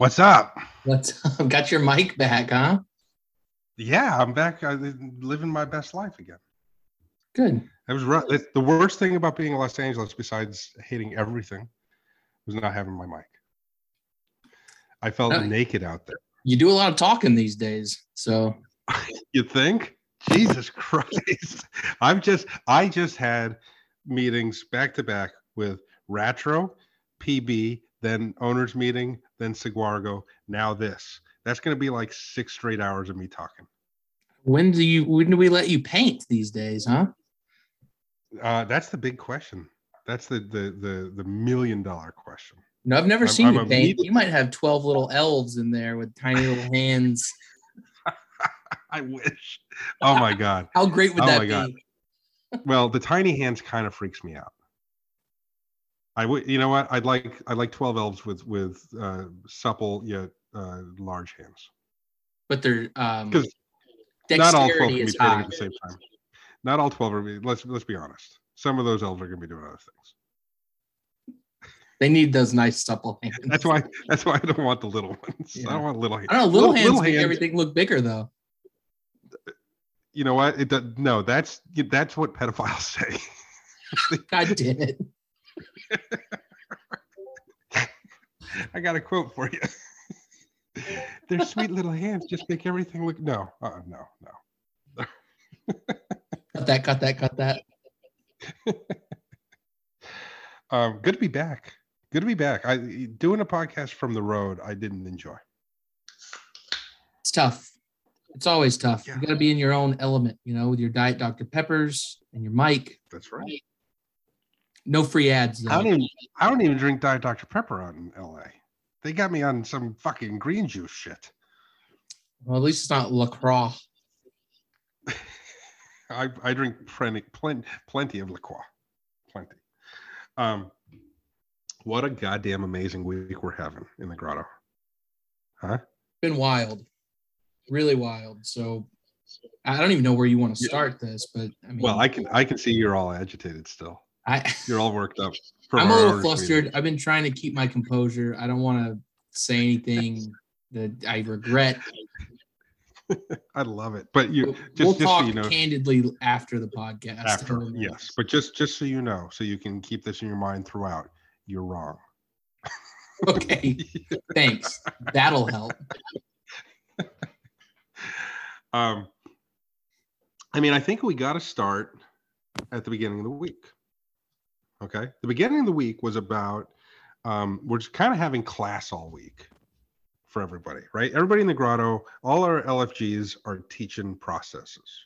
What's up? What's up? I've got your mic back, huh? Yeah, I'm back. I'm living my best life again. Good. It was rough. The worst thing about being in Los Angeles, besides hating everything, was not having my mic. I felt naked out there. You do a lot of talking these days, so You think? Jesus Christ! I've just I just had meetings back to back with Ratro, PB, then owners meeting, then Saguargo. Now this. That's going to be like six straight hours of me talking. when do you when do we let you paint these days, huh? Uh, that's the big question. That's the the the the million dollar question. No, I've never I'm- seen I'm you paint. You might have 12 little elves in there with tiny little hands. I wish. Oh my god. How great would Oh that be? God. Well, the tiny hands kind of freaks me out. I would, you know what? I'd like I'd like twelve elves with with uh, supple yet uh, large hands. But their um Not all twelve can be is high. at the same time. Not all twelve are. Let's let's be honest. Some of those elves are going to be doing other things. They need those nice supple hands. That's why. That's why I don't want the little ones. I don't want little hands. I don't know. Little, hands little make hands- everything look bigger, though. You know what? It does. No, that's that's what pedophiles say. God damn it! I got a quote for you. Their sweet little hands just make everything look. No, uh, no, no. Cut that! Cut that! Cut that! Um, good to be back. Good to be back. I doing a podcast from the road. I didn't enjoy. It's tough. It's always tough. Yeah. You got to be in your own element, you know, with your diet Dr Peppers and your mic. That's right. No free ads. I don't even. I don't even drink Diet Dr Pepper out in L.A. They got me on some fucking green juice shit. Well, at least it's not Lacroix. I, I drink plenty, plenty, plenty of liqueur, plenty. Um, what a goddamn amazing week we're having in the grotto, huh? Been wild, really wild. So I don't even know where you want to start this, but I mean, Well, I can I can see you're all agitated still. I You're all worked up. I'm a little flustered. meeting. I've been trying to keep my composure. I don't want to say anything that I regret. I love it, but you We'll, just we'll just talk so you know candidly after the podcast. after yes, but just just so you know, so you can keep this in your mind throughout. You're wrong. Okay. Thanks. That'll help. Um, I mean, I think we got to start at the beginning of the week. Okay, the beginning of the week was about um, we're just kind of having class all week for everybody, right? Everybody in the grotto, all our LFGs are teaching processes.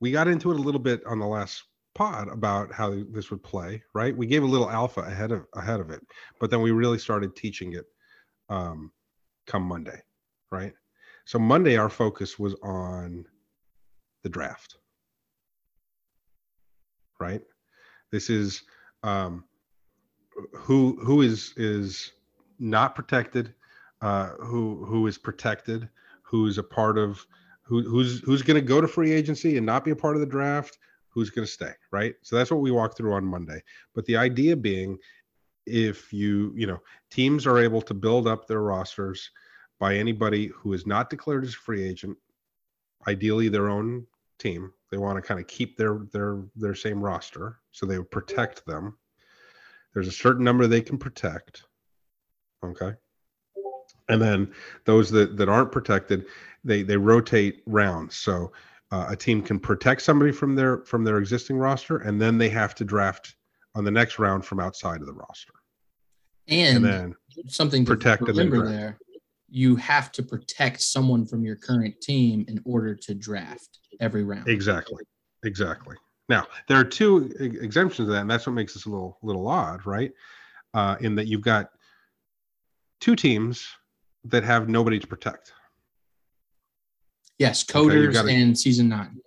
We got into it a little bit on the last pod about how this would play, right? We gave a little alpha ahead of ahead of it, but then we really started teaching it um, come Monday, right? So Monday, our focus was on the draft, right? This is um, who who is is not protected, uh, who who is protected, who's a part of who who's who's going to go to free agency and not be a part of the draft, who's going to stay, right? So that's what we walked through on Monday. But the idea being, if you you know teams are able to build up their rosters by anybody who is not declared as a free agent, ideally their own team. They want to kind of keep their their their same roster, so they would protect them. There's a certain number they can protect. Okay. And then those that, that aren't protected, they they rotate rounds. So uh, a team can protect somebody from their from their existing roster, and then they have to draft on the next round from outside of the roster. And And, then something to protect and then there. You have to protect someone from your current team in order to draft every round. Exactly. Exactly. Now there are two exemptions to that, and that's what makes this a little little odd, right? Uh, in that you've got two teams that have nobody to protect. Yes, Okay, coders gotta- and season nine.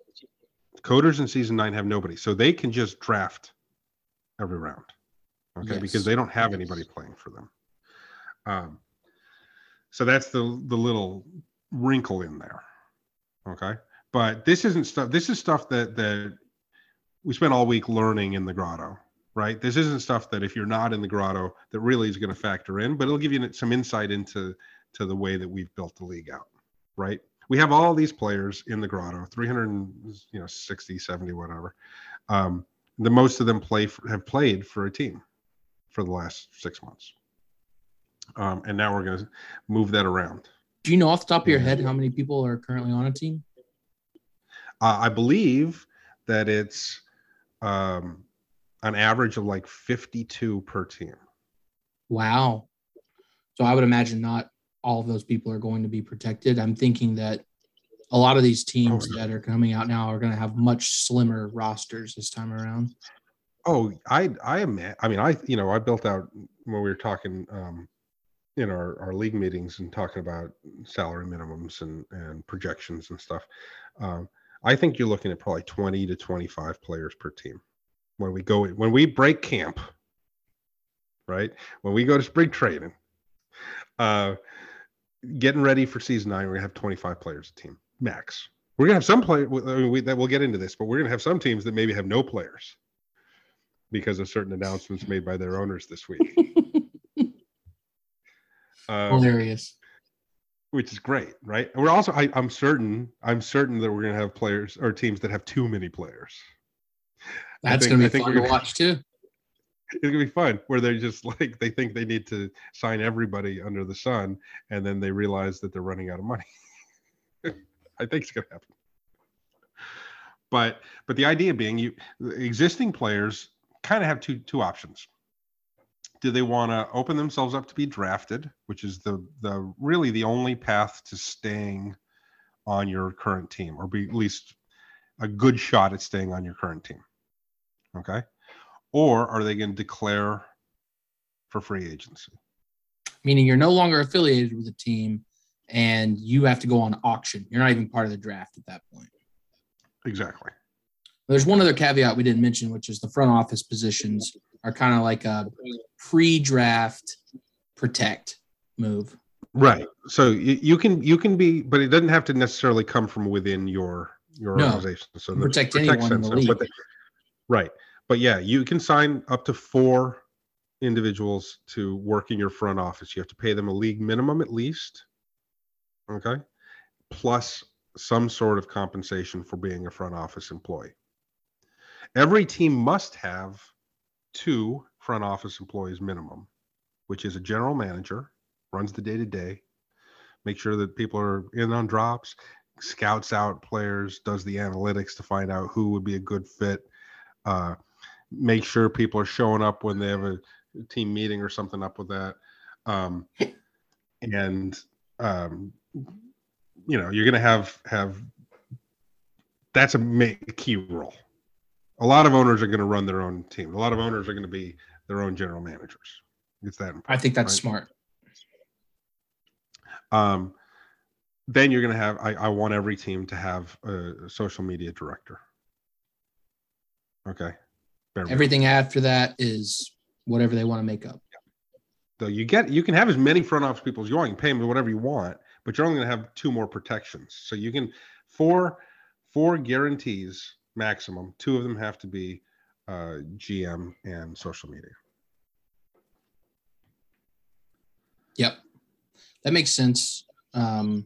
Coders in season nine have nobody, so they can just draft every round. Okay, because they don't have anybody playing for them. Um, so that's the the little wrinkle in there. Okay, but this isn't stuff. This is stuff that that we spent all week learning in the grotto right? This isn't stuff that if you're not in the grotto that really is going to factor in, but it'll give you some insight into to the way that we've built the league out, right? We have all these players in the grotto, 300, you know, 60, 70, whatever. Um, the most of them play for, have played for a team for the last six months. Um, and now we're going to move that around. Do you know off the top of your head how many people are currently on a team? Uh, I believe that it's um, an average of like 52 per team. Wow. So I would imagine not all of those people are going to be protected. I'm thinking that a lot of these teams oh, that are coming out now are going to have much slimmer rosters this time around. Oh, I I am I mean I you know I built out when we were talking um in our, our league meetings and talking about salary minimums and, and projections and stuff. Um, I think you're looking at probably 20 to 25 players per team when we go when we break camp, right? When we go to spring training, uh, getting ready for season nine, we're gonna have 25 players a team max. We're gonna have some players I mean, we, that we'll get into this, but we're gonna have some teams that maybe have no players because of certain announcements made by their owners this week. um, Hilarious. Which is great, right? we're also, I, I'm certain, I'm certain that we're gonna have players or teams that have too many players. That's think, gonna be fun to watch too. It's gonna be fun where they're just like they think they need to sign everybody under the sun, and then they realize that they're running out of money. I think it's going to happen. But but the idea being, you existing players kind of have two two options. Do they want to open themselves up to be drafted, which is the the really the only path to staying on your current team, or be at least a good shot at staying on your current team? Okay, or are they going to declare for free agency? Meaning you're no longer affiliated with a team and you have to go on auction. You're not even part of the draft at that point. Exactly. There's one other caveat we didn't mention, which is the front office positions are kind of like a pre-draft protect move. Right. So you, you can you can be, but it doesn't have to necessarily come from within your your no. organization. So protect, protect anyone in the league. They, right. But yeah, you can sign up to four individuals to work in your front office. You have to pay them a league minimum at least okay, plus some sort of compensation for being a front office employee. Every team must have two front office employees minimum, which is a general manager, runs the day to day, make sure that people are in on drops, scouts out players, does the analytics to find out who would be a good fit, uh, make sure people are showing up when they have a team meeting or something up with that. Um, and um, you know, you're going to have have that's a key role. A lot of owners are going to run their own team. A lot of owners are going to be their own general managers. It's that. I think that's right? smart. Um, then you're going to have. I, I want every team to have a social media director. Okay. Everything after that is whatever they want to make up. So you get you can have as many front office people as you want. You can pay them whatever you want, but you're only going to have two more protections. So you can four four guarantees maximum. Two of them have to be uh, GM and social media. Yep, that makes sense. Um,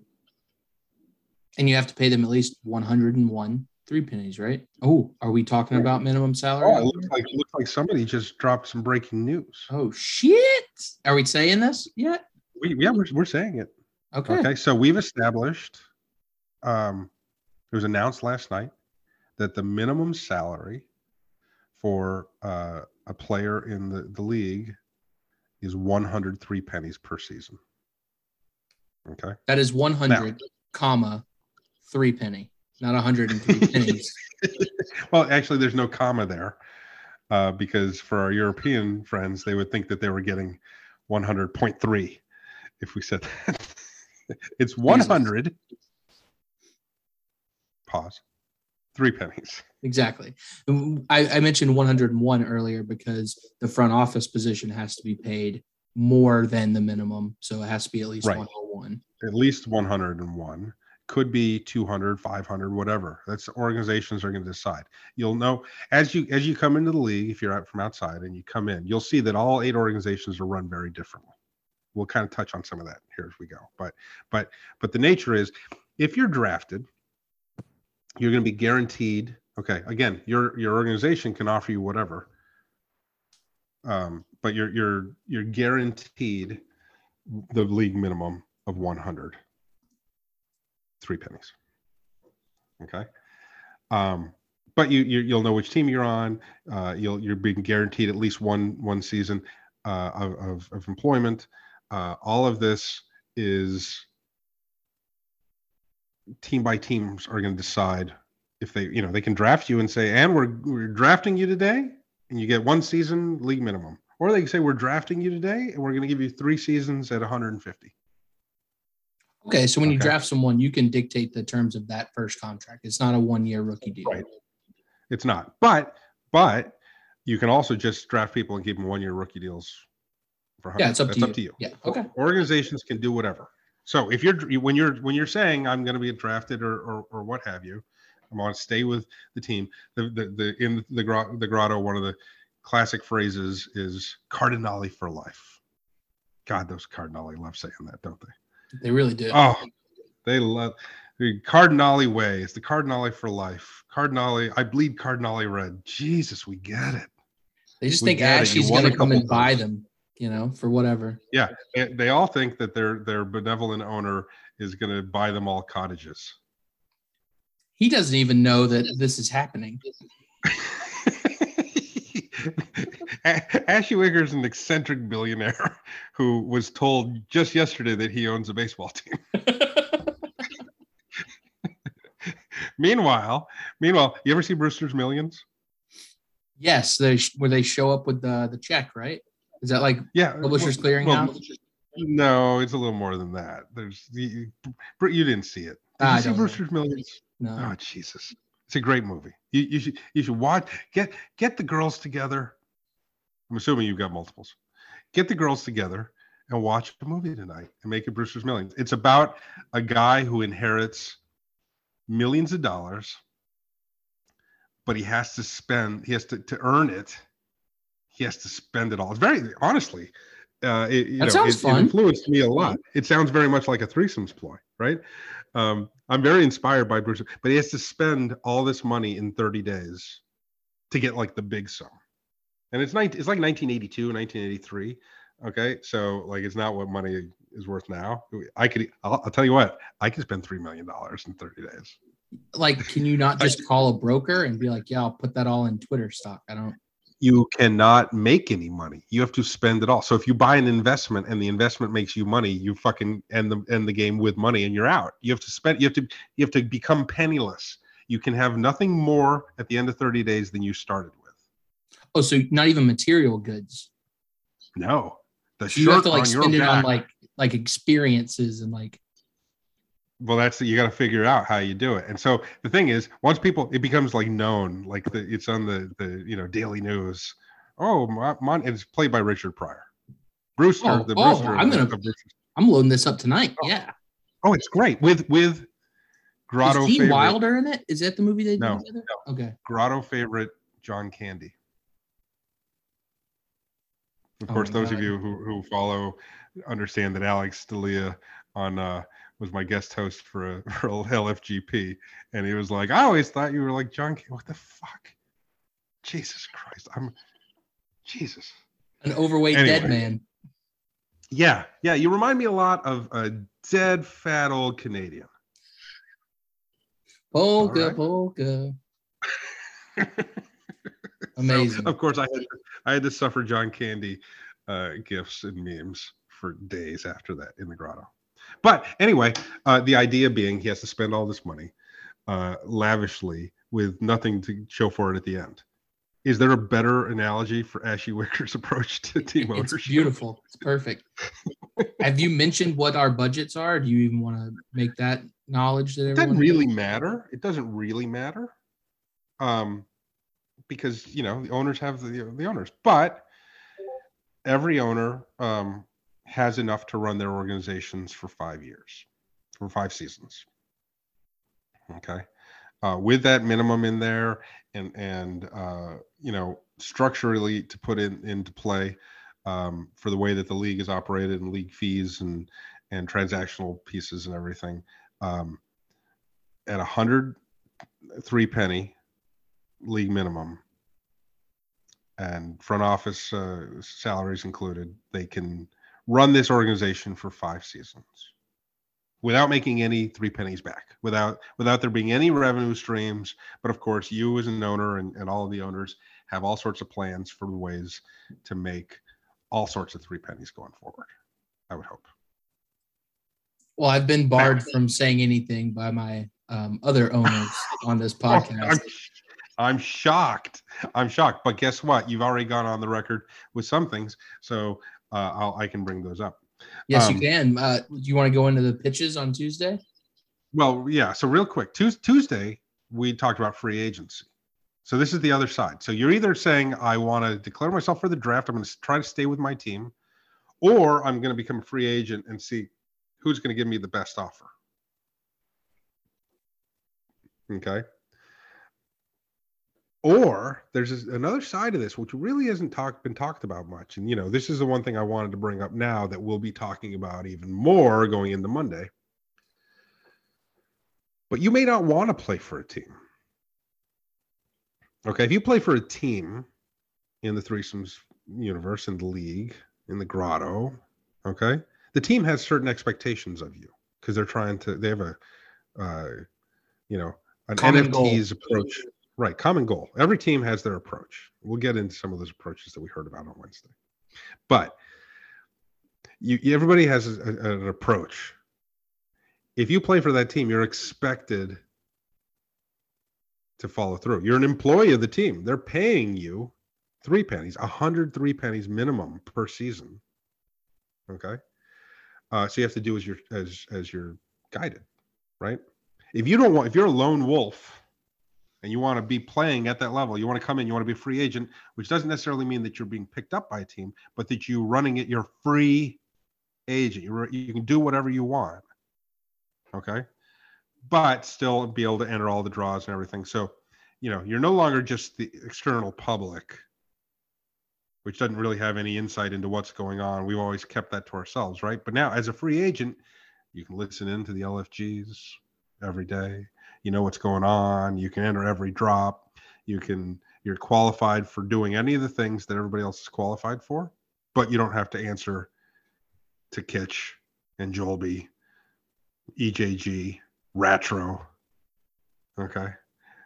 and you have to pay them at least 101 three pennies, right? Oh, are we talking about minimum salary? Oh, it looks like it looks like somebody just dropped some breaking news. Oh shit! Are we saying this yet? We, yeah, we're, we're saying it. Okay. Okay. So we've established, um, it was announced last night that the minimum salary for uh, a player in the, the league is 103 pennies per season. Okay. That is 100, now, comma, three penny, not 103 pennies. well, actually, there's no comma there uh, because for our European friends, they would think that they were getting 100.3 if we said that. it's 100. Pause. Three pennies. Exactly. I, I mentioned 101 earlier because the front office position has to be paid more than the minimum. So it has to be at least right. 101. At least 101. could be 200 500 whatever that's organizations are going to decide you'll know as you as you come into the league if you're out from outside and you come in you'll see that all eight organizations are run very differently we'll kind of touch on some of that here as we go but but but the nature is if you're drafted you're going to be guaranteed okay again your your organization can offer you whatever um, but you're you're you're guaranteed the league minimum of 100 three pennies. Okay? Um, but you, you will know which team you're on uh, you'll you're being guaranteed at least one one season uh, of, of, of employment. Uh, all of this is team by teams are going to decide if they you know they can draft you and say and we're we're drafting you today and you get one season league minimum. Or they can say we're drafting you today and we're going to give you three seasons at 150 okay so when you draft someone you can dictate the terms of that first contract. It's not a one year rookie deal. Right. it's not. But but you can also just draft people and keep them one year rookie deals for 100 yeah it's up, that's to, up you. to you. Yeah okay. Organizations can do whatever so if you're when you're when you're saying i'm going to be drafted or, or or what have you i want to stay with the team the the, the in the, gra- the grotto one of the classic phrases is cardinali for life. God those cardinali love saying that don't they? They really do. Oh they love the cardinali way it's the cardinali for life. Cardinali i bleed cardinali red. Jesus we get it. They just we think. Ashley's going to come and buy them you know for whatever Yeah, they all think that their their benevolent owner is going to buy them all cottages he doesn't even know that this is happening Ashy Wicker is an eccentric billionaire who was told just yesterday that he owns a baseball team. meanwhile, meanwhile, you ever see Brewster's Millions? yes they sh- where they show up with the the check right is that like Yeah, uh, publishers well- clearinghouse well, no, it's a little more than that. There's you, you didn't see it. Did ah, I you see. Brewster's Millions? no Oh Jesus, it's a great movie. You, you should you should watch get get the girls together. I'm assuming you've got multiples. Get the girls together and watch a movie tonight and make it Brewster's Millions. It's about a guy who inherits millions of dollars, but he has to spend. He has to to earn it. He has to spend it all. It's very honestly. Uh, it, you That know, sounds it, it influenced me a lot. It sounds very much like a threesomes ploy, right? Um, I'm very inspired by Bruce, but he has to spend all this money in 30 days to get like the big sum. And it's 19, it's like 1982, 1983. Okay. So like it's not what money is worth now. I could, I'll, I'll tell you what, I could spend $3 million in 30 days. like can you not just call a broker and be like yeah i'll put that all in twitter stock i don't You cannot make any money. You have to spend it all. So if you buy an investment and the investment makes you money, you fucking end the end the game with money and you're out. You have to spend you have to you have to become penniless. You can have nothing more at the end of 30 days than you started with. oh so not even material goods No. The so you have to like spend it on like like experiences and like well that's you got to figure out how you do it. And so the thing is once people it becomes like known like the, it's on the the you know daily news. Oh Mon, Mon it's played by richard pryor. Brewster Oh, the oh, brewster I'm gonna- i'm loading this up tonight Oh. yeah. Oh it's great. With with grotto is favorite. Wilder in it? Is that the movie they did No, together? okay. Grotto favorite john candy. Of Oh course my those of you who, who follow understand that alex Dalia on uh was my guest host for a for lfgp and he was like i always thought you were like john Candy. what the fuck jesus christ i'm jesus an overweight dead man yeah yeah you remind me a lot of a dead fat old canadian polka right. polka So, Amazing. of course, I had I had to suffer John Candy uh, gifts and memes for days after that in the grotto. But anyway, uh, the idea being he has to spend all this money uh, lavishly with nothing to show for it at the end. Is there a better analogy for Ashy Wicker's approach to team ownership? it's beautiful it's perfect have you mentioned what our budgets are do you even want to make that knowledge that It doesn't really matter. It doesn't really matter, um, because you know the owners have the the owners, but every owner um, has enough to run their organizations for five years, for five seasons. Okay. Uh, with that minimum in there and, and, uh, you know, structurally to put in into play um, for the way that the league is operated and league fees and, and transactional pieces and everything. Um, at a hundred three penny league minimum and front office uh, salaries included, they can run this organization for five seasons without making any three pennies back, without without there being any revenue streams. But of course, you as an owner and, and all of the owners have all sorts of plans for ways to make all sorts of three pennies going forward. I would hope. Well, I've been barred from saying anything by my um, other owners on this podcast. I'm, I'm shocked. I'm shocked. But guess what? You've already gone on the record with some things, so uh, I'll, I can bring those up. Yes, Um, you can. Uh, do you want to go into the pitches on Tuesday? Well, yeah. So real quick, Tuesday we talked about free agency. So this is the other side. So you're either saying I want to declare myself for the draft, I'm going to try to stay with my team, or I'm going to become a free agent and see who's going to give me the best offer. Okay. Or there's another side of this which really hasn't talked been talked about much, and you know this is the one thing I wanted to bring up now that we'll be talking about even more going into Monday. But you may not want to play for a team. Okay, if you play for a team in the threesomes universe, in the league, in the grotto, okay, the team has certain expectations of you because they're trying to. They have a, uh, you know, an Common goal. NFTs approach. Right, common goal. Every team has their approach. We'll get into some of those approaches that we heard about on Wednesday, but you, everybody has a, a- an approach. If you play for that team, you're expected to follow through. You're an employee of the team. They're paying you three pennies, a hundred three pennies minimum per season. Okay. Uh, so you have to do as you're as as you're guided, right? If you don't want, if you're a lone wolf and you want to be playing at that level, you want to come in, you want to be a free agent, which doesn't necessarily mean that you're being picked up by a team, but that you're running it, you're free agent. You you can do whatever you want. Okay. But still be able to enter all the draws and everything. So, you know, you're no longer just the external public, which doesn't really have any insight into what's going on. We've always kept that to ourselves, right? But now, as a free agent, you can listen in to the LFGs every day. You know what's going on. You can enter every drop. You can, you're qualified for doing any of the things that everybody else is qualified for, but you don't have to answer to Kitch and Jolby, EJG, Ratro. Okay.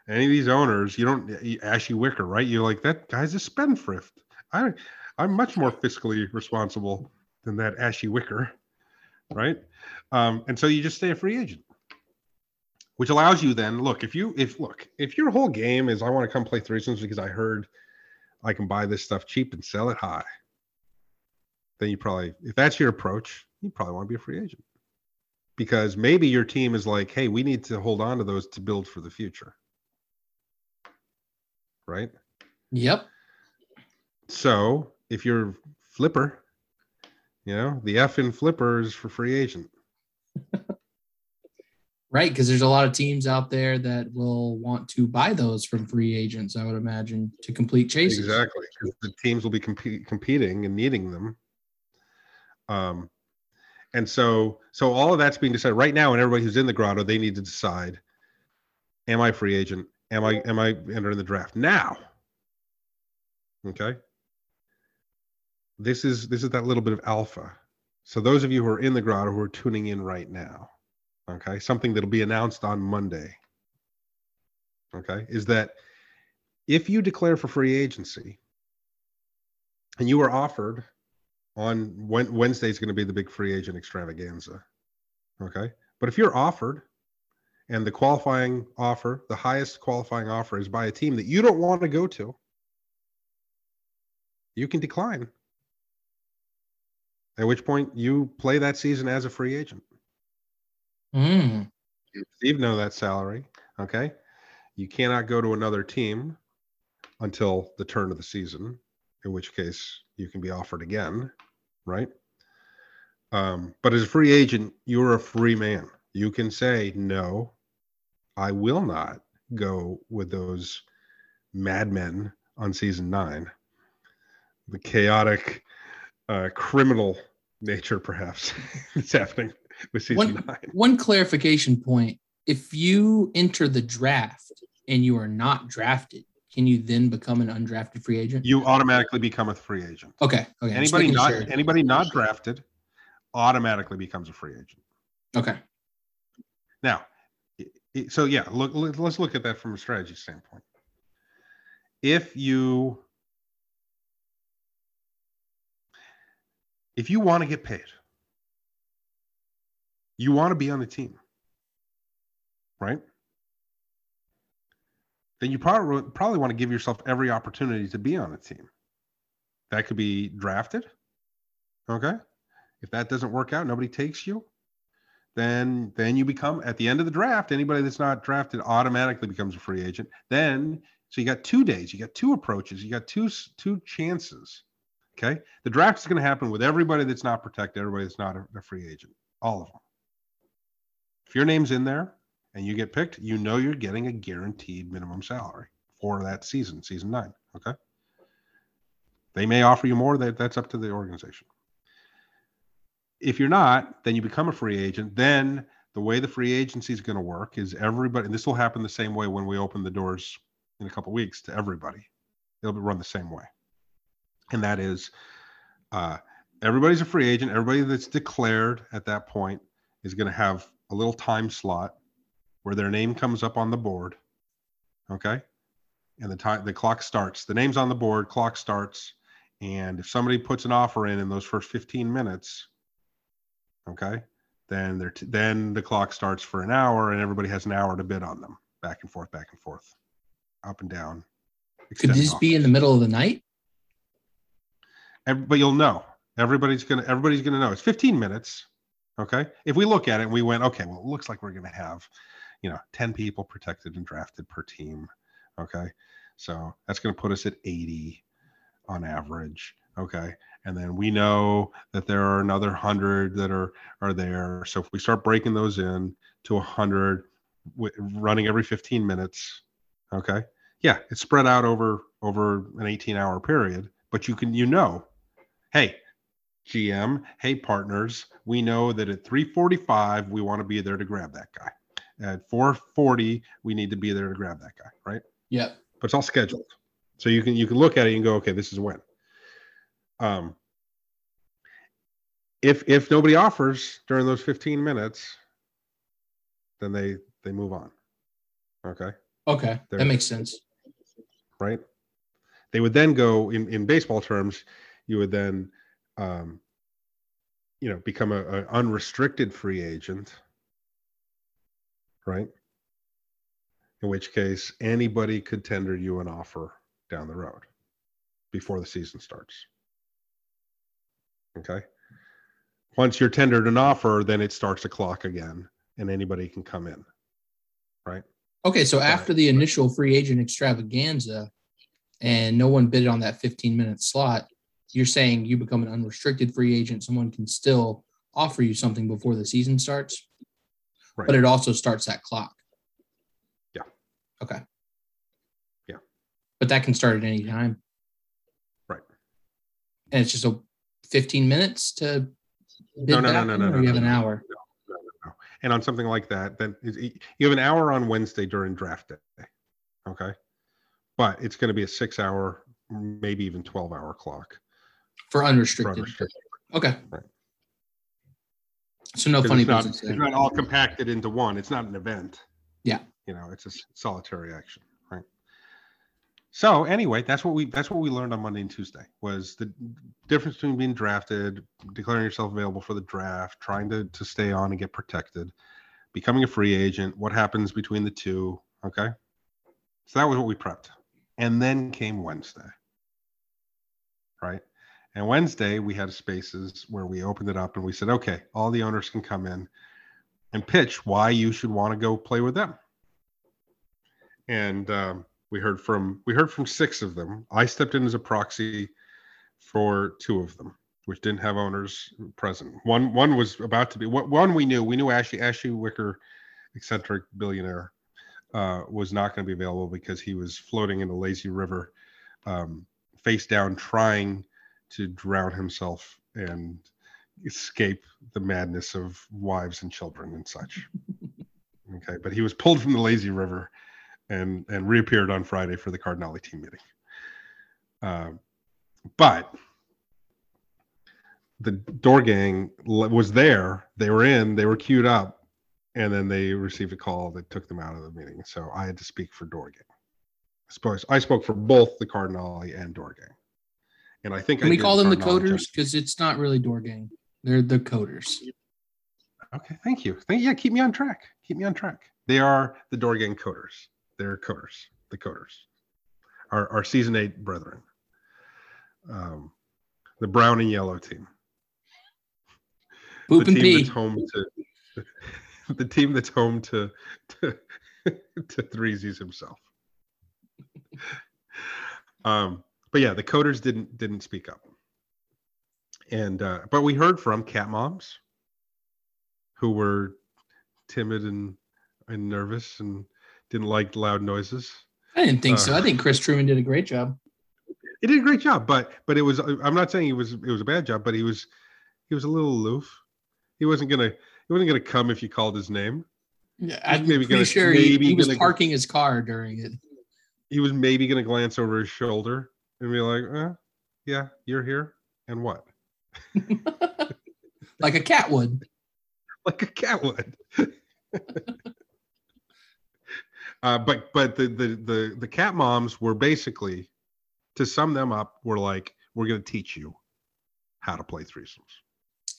Any of these owners, you don't Ashy Wicker, right? You're like that guy's a spendthrift. I I'm much more fiscally responsible than that Ashy Wicker, right? Um, and so you just stay a free agent, which allows you then look if you if look if your whole game is I want to come play threesomes because I heard I can buy this stuff cheap and sell it high, then you probably if that's your approach, you probably want to be a free agent because maybe your team is like, hey, we need to hold on to those to build for the future, right? Yep. So if you're flipper, you know, the F in flipper is for free agent. Right, because there's a lot of teams out there that will want to buy those from free agents. I would imagine to complete chases. Exactly. the teams will be compete, competing and needing them. Um, and so, so all of that's being decided right now, and everybody who's in the grotto, they need to decide: Am I free agent? Am I am I entering the draft now? Okay. This is this is that little bit of alpha. So those of you who are in the grotto who are tuning in right now, okay, something that'll be announced on Monday. Okay, is that if you declare for free agency and you are offered on Wed- Wednesday is going to be the big free agent extravaganza. Okay. But if you're offered and the qualifying offer, the highest qualifying offer is by a team that you don't want to go to, you can decline. At which point you play that season as a free agent. Mm, You receive no that salary. Okay. You cannot go to another team until the turn of the season, in which case you can be offered again, right? Um, but as a free agent, you're a free man. You can say no. I will not go with those madmen on season nine. The chaotic, uh, criminal nature, perhaps, that's happening with season One, nine. one clarification point. If you enter the draft and you are not drafted, can you then become an undrafted free agent? You automatically become a free agent. Okay. Okay. Anybody not sure. anybody not drafted automatically becomes a free agent. Okay. Now, so yeah, look, let's look at that from a strategy standpoint. If you if you want to get paid, you want to be on the team, right? Then you probably probably want to give yourself every opportunity to be on a team. That could be drafted. Okay. If that doesn't work out, nobody takes you, then then you become at the end of the draft anybody that's not drafted automatically becomes a free agent then so you got two days you got two approaches you got two two chances okay the draft is going to happen with everybody that's not protected everybody that's not a, a free agent all of them if your name's in there and you get picked you know you're getting a guaranteed minimum salary for that season season nine okay they may offer you more that that's up to the organization if you're not, then you become a free agent. Then the way the free agency is going to work is everybody, and this will happen the same way when we open the doors in a couple weeks to everybody. It'll be run the same way, and that is, uh, everybody's a free agent. Everybody that's declared at that point is going to have a little time slot where their name comes up on the board. Okay, and the time the clock starts. The name's on the board. Clock starts, and if somebody puts an offer in in those first 15 minutes okay then they're t- then the clock starts for an hour and everybody has an hour to bid on them back and forth back and forth up and down Could this be in the middle of the night? But you'll know everybody's gonna everybody's gonna know it's 15 minutes okay? If we look at it we went okay well it looks like we're gonna have you know 10 people protected and drafted per team. Okay? So that's gonna put us at 80 on average. Okay? And then we know that there are another 100 that are are there. So if we start breaking those in to 100 w- running every 15 minutes okay? Yeah it's spread out over over an 18 hour period but you can you know hey gm hey partners we know that at 345 we want to be there to grab that guy at 440 we need to be there to grab that guy right Yep. but it's all scheduled so you can you can look at it and go okay this is when um if if nobody offers during those 15 minutes then they they move on okay Okay. There- That makes sense. right? They would then go in in baseball terms. You would then, um, you know, become a, a unrestricted free agent, right? In which case, anybody could tender you an offer down the road before the season starts. Okay. Once you're tendered an offer, then it starts a clock again, and anybody can come in. Right. Okay. So after the initial free agent extravaganza and no one bid on that 15 minute slot, you're saying you become an unrestricted free agent. Someone can still offer you something before the season starts, Right. but it also starts that clock. Yeah. Okay. Yeah. But that can start at any time. Right. And it's just a 15 minutes to No, no, no, no, no, you have an hour. No, no, no. And on something like that, then you have an hour on Wednesday during draft day. Okay. But it's going to be a six hour, maybe even 12 hour clock. For for unrestricted. unrestricted. Okay. Right. So no funny it's not, business it's not all compacted into one. It's not an event. Yeah. You know, it's a solitary action. Right. So anyway, that's what we that's what we learned on Monday and Tuesday was the difference between being drafted, declaring yourself available for the draft, trying to to stay on and get protected, becoming a free agent, what happens between the two. Okay. So that was what we prepped. And then came Wednesday. Right. And Wednesday we had spaces where we opened it up and we said, okay, all the owners can come in and pitch why you should want to go play with them. And um, we heard from we heard from six of them. I stepped in as a proxy for two of them, which didn't have owners present. One one was about to be one we knew. We knew Ashley Ashley Wicker, eccentric billionaire, uh, was not going to be available because he was floating in a lazy river, um, face down, trying to drown himself and escape the madness of wives and children and such. okay, but he was pulled from the lazy river and and reappeared on Friday for the Cardinale team meeting. Uh, but the door gang was there. They were in. They were queued up, and then they received a call that took them out of the meeting. So I had to speak for door gang. I suppose I spoke for both the Cardinale and door gang. And I think Can I we call them the coders because it's not really door gang. They're the coders. Okay, thank you. Thank yeah, keep me on track. Keep me on track. They are the door gang coders. They're coders. The coders. Our our season eight brethren. Um, the brown and yellow team. Poop the and team pee. that's home to the team that's home to to, to threesies himself. Um, but yeah, the coders didn't didn't speak up, and uh, but we heard from cat moms who were timid and and nervous and didn't like loud noises. I didn't think so. Uh, I think Chris Truman did a great job. He did a great job, but but it was I'm not saying he was it was a bad job, but he was he was a little aloof. He wasn't gonna he wasn't gonna come if you called his name. Yeah, I'm maybe pretty gonna- sure he, maybe he was gonna- parking his car during it. He was maybe gonna glance over his shoulder and be like, eh, "Yeah, you're here, and what?" like a cat would. like a cat would. uh, but but the, the the the cat moms were basically, to sum them up, were like, "We're gonna teach you how to play threesomes."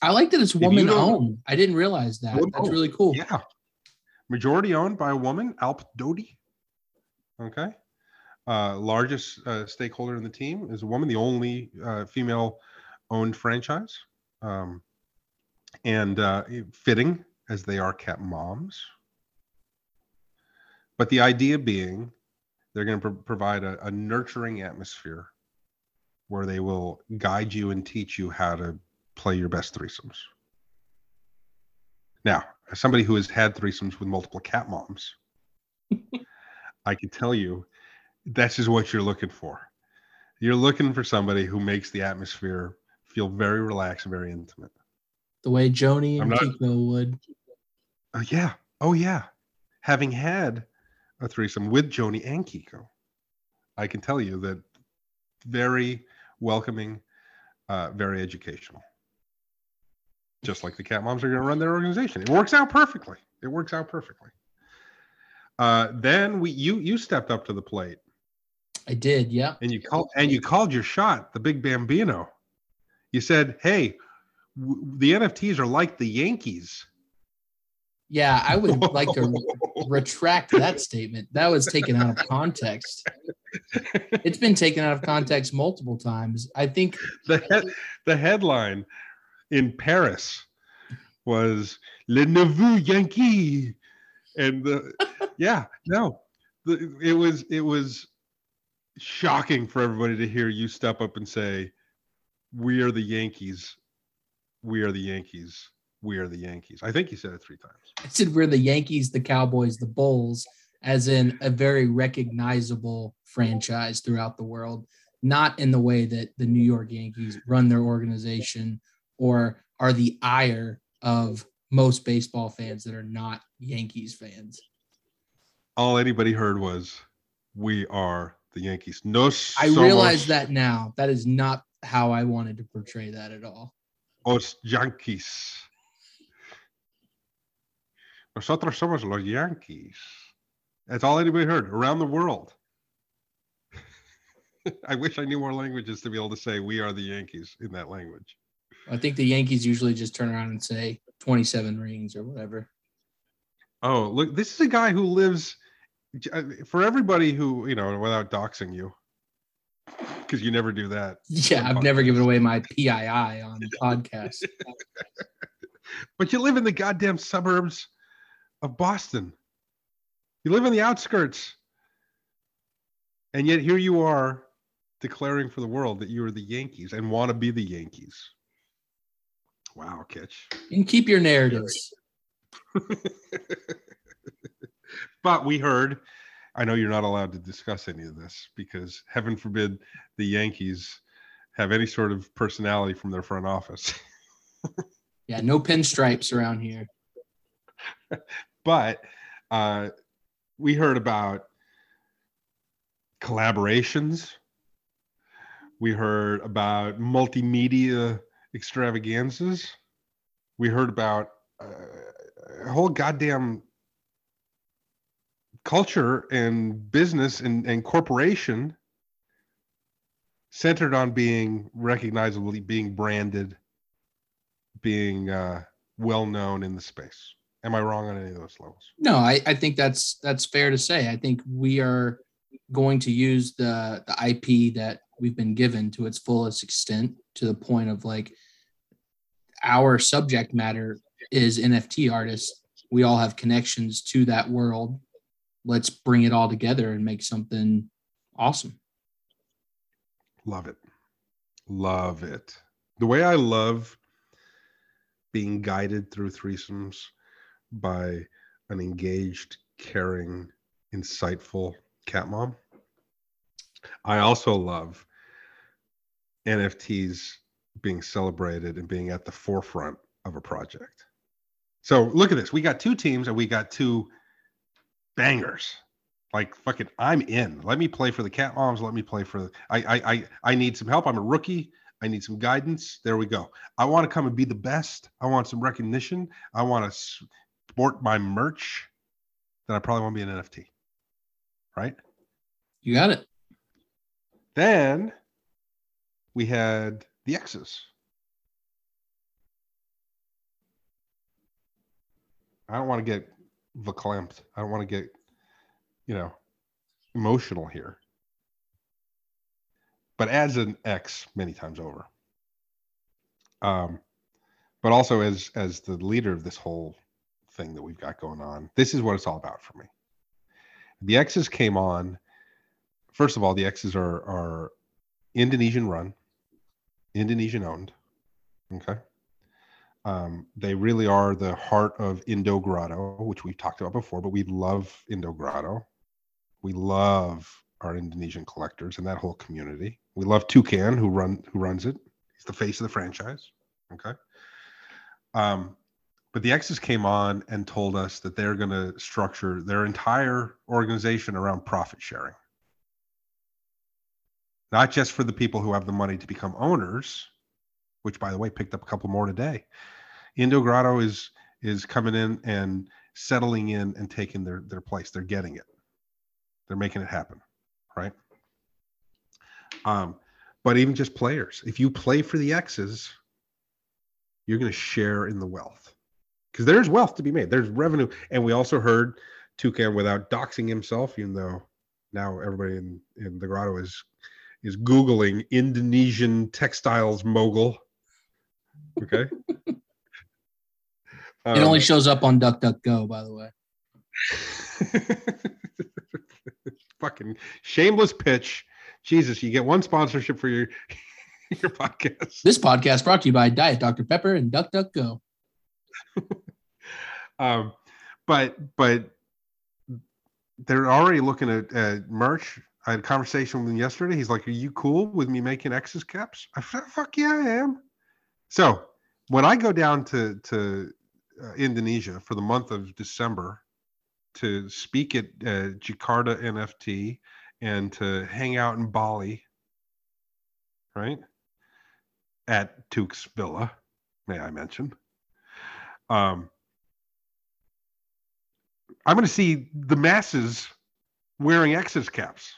I like that it's woman owned. I didn't realize that. Woman That's really cool. Yeah, majority owned by a woman, Alp Doty. Okay, uh, largest uh, stakeholder in the team is a woman, the only uh, female-owned franchise, um, and uh, fitting as they are cat moms. But the idea being, they're going to pro- provide a, a nurturing atmosphere where they will guide you and teach you how to play your best threesomes. Now, as somebody who has had threesomes with multiple cat moms, I can tell you that's just what you're looking for. You're looking for somebody who makes the atmosphere feel very relaxed very intimate. The way Joni and not- Kiko would. Oh yeah. Oh yeah. Having had a threesome with Joni and Kiko, I can tell you that very welcoming, uh, very educational. Just like the cat moms are going to run their organization. It works out perfectly. It works out perfectly. Uh, then we you you stepped up to the plate I did. Yeah. and you called and you called your shot, the big Bambino. You said, "Hey, w- the NFTs are like the Yankees." Yeah. I would like to retract that statement. That was taken out of context. It's been taken out of context multiple times. I think the head, the headline in Paris was "Le Nouveau Yankee," and the yeah, no, the, it was it was shocking for everybody to hear you step up and say, "We are the Yankees, we are the Yankees, we are the Yankees." I think you said it three times. I said we're the Yankees, the Cowboys, the Bulls, as in a very recognizable franchise throughout the world, not in the way that the New York Yankees run their organization or are the ire of most baseball fans that are not Yankees fans. All anybody heard was, "We are the Yankees." No, I realize that now. That is not how I wanted to portray that at all. Los Yankees. Nosotros somos los Yankees. That's all anybody heard around the world. I wish I knew more languages to be able to say we are the Yankees in that language. I think the Yankees usually just turn around and say 27 rings or whatever. Oh, look, this is a guy who lives Uh, for everybody who, you know, without doxing you, because you never do that. Yeah, I've never given away my PII on the podcast But you live in the goddamn suburbs of Boston. You live in the outskirts. And yet here you are declaring for the world that you are the Yankees and want to be the Yankees. Wow, Kitch. and keep your narratives. but we heard. I know you're not allowed to discuss any of this because heaven forbid the Yankees have any sort of personality from their front office. yeah, no pinstripes around here. but uh, we heard about collaborations. We heard about multimedia extravaganzas. We heard about uh, a whole goddamn culture and business and, and corporation centered on being recognizably being branded being uh, well known in the space. Am i wrong on any of those levels? No I, I think that's that's fair to say. I think we are going to use the the ip that we've been given to its fullest extent to the point of like our subject matter is nft artists. We all have connections to that world let's bring it all together and make something awesome. Love it. Love it. The way I love being guided through threesomes by an engaged, caring, insightful cat mom. I also love NFTs being celebrated and being at the forefront of a project. So look at this. We got two teams and we got two bangers. Like fucking, I'm in. Let me play for the cat moms. Let me play for. The, I I I I need some help. I'm a rookie. I need some guidance. There we go. I want to come and be the best. I want some recognition. I want to sport my merch. Then I probably want to be an NFT. Right? You got it. Then we had the X's. I don't want to get verklempt. I don't want to get, you know, emotional here. But as an ex many times over. Um, but also as as the leader of this whole thing that we've got going on, this is what it's all about for me. The X's came on. First of all, the X's are are Indonesian run, Indonesian owned. Okay. Um, they really are the heart of Indo Grotto, which we've talked about before, but we love Indo Grotto. We love our Indonesian collectors and that whole community. We love Toucan, who run who runs it. He's the face of the franchise. Okay. Um, but the X's came on and told us that they're going to structure their entire organization around profit sharing. Not just for the people who have the money to become owners, which by the way picked up a couple more today. Indo Grotto is is coming in and settling in and taking their their place. They're getting it. They're making it happen, right? Um, but even just players, if you play for the X's, you're going to share in the wealth because there's wealth to be made. There's revenue, and we also heard Toucan without doxing himself, even though now everybody in in the grotto is is googling Indonesian textiles mogul. Okay. it only um, shows up on DuckDuckGo, by the way. Fucking shameless pitch. Jesus, you get one sponsorship for your your podcast. This podcast brought to you by Diet Dr. Pepper and DuckDuckGo. um, but but they're already looking at, at merch. I had a conversation with him yesterday. He's like, "Are you cool with me making X's caps?" I said, "Fuck yeah, I am." So when I go down to to uh, Indonesia for the month of December to speak at uh, Jakarta NFT and to hang out in Bali, right? At Tuke's Villa, may I mention. Um, I'm going to see the masses wearing X's caps.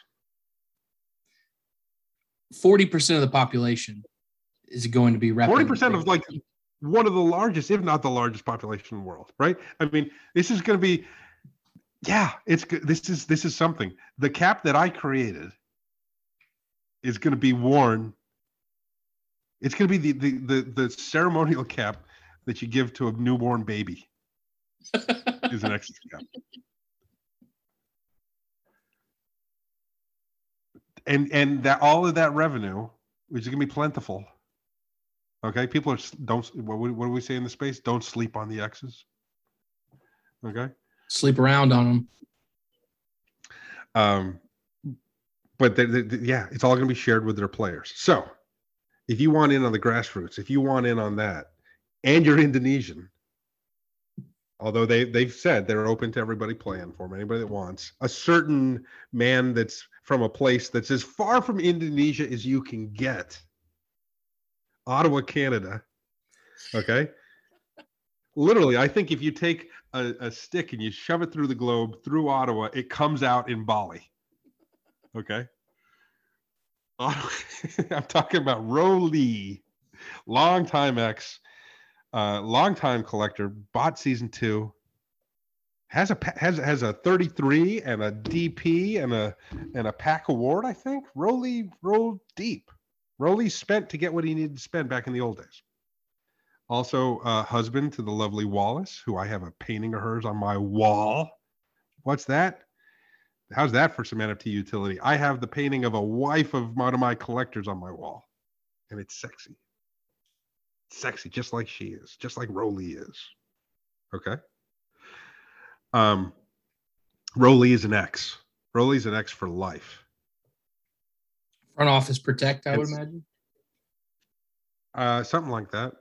40% of the population is going to be 40% of like one of the largest, if not the largest population in the world, right? I mean, this is going to be, yeah, it's this is this is something. The cap that I created is going to be worn. It's going to be the the the, the ceremonial cap that you give to a newborn baby. is an extra cap. And and that all of that revenue, which is going to be plentiful Okay, people are don't. What, what do we say in the space? Don't sleep on the X's. Okay. Sleep around on them. Um, but they, they- yeah, it's all going to be shared with their players. So if you want in on the grassroots, if you want in on that, and you're Indonesian, although they they've said they're open to everybody playing for them, anybody that wants a certain man that's from a place that's as far from Indonesia as you can get, Ottawa, Canada. Okay. Literally, I think if you take a, a stick and you shove it through the globe through Ottawa, it comes out in Bali. Okay. I'm talking about Roly, longtime ex, uh, longtime collector, bought season two, has a has has a 33 and a DP and a and a pack award. I think Roly rolled deep. Roly spent to get what he needed to spend back in the old days. Also, uh, husband to the lovely Wallace, who I have a painting of hers on my wall. What's that? How's that for some NFT utility? I have the painting of a wife of one of my collectors on my wall, and it's sexy. Sexy, just like she is, just like Roly is. Okay. Um, Roly is an X. Roly's an X for life. Front office protect, I would imagine. Uh, something like that.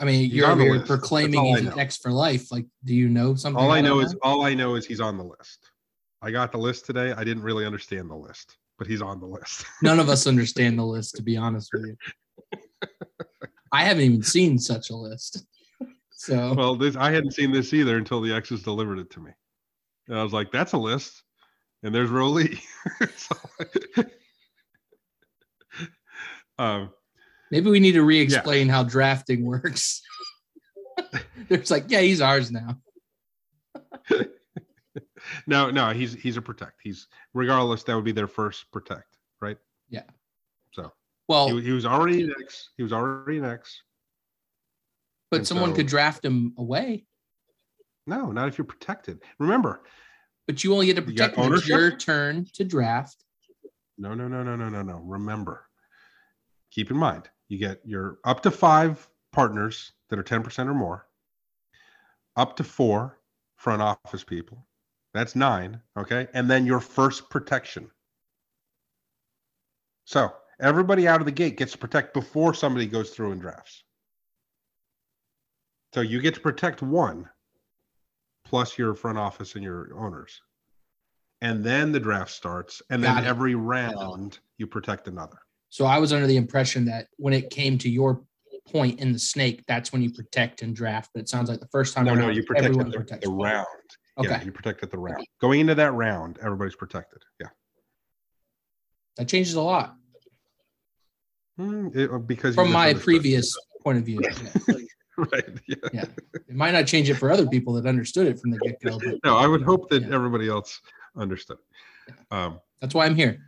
I mean, He's you're on the over here list. That's proclaiming he's an. X for life. Like, do you know something? All I know that? is all I know is he's on the list. I got the list today. I didn't really understand the list, but he's on the list. none of us understand the list, to be honest with you. I haven't even seen such a list. So well, this I hadn't seen this either until the X's delivered it to me, and I was like, "That's a list," and there's Roly. So- um, maybe we need to re-explain how drafting works. There's like, yeah, he's ours now. no, no, he's he's a protect. He's regardless. That would be their first protect, right? Yeah. So Well, he, he was already an X. He was already an X. but and someone so- could draft him away. No, not if you're protected. Remember, But you only get to You protect him. It's your turn to draft. No, no, no, no, no, no, no. Remember, keep in mind, you get your up to five partners that are 10% or more, up to four front office people. That's nine. Okay. And then your first protection. So everybody out of the gate gets to protect before somebody goes through and drafts. So you get to protect one plus your front office and your owners. And then the draft starts. And then it. every round you protect another. So I was under the impression that when it came to your point in the snake, that's when you protect and draft. But it sounds like the first time No, no, you protect the, the round. Yeah, Okay, you protect at the round. Going into that round, everybody's protected. Yeah. that changes a lot Hmm, it- because from my previous point of view. Yeah. right. Yeah. It might not change it for other people that understood it from the get go, but No, I would hope that Yeah. everybody else understood. Um, that's why I'm here.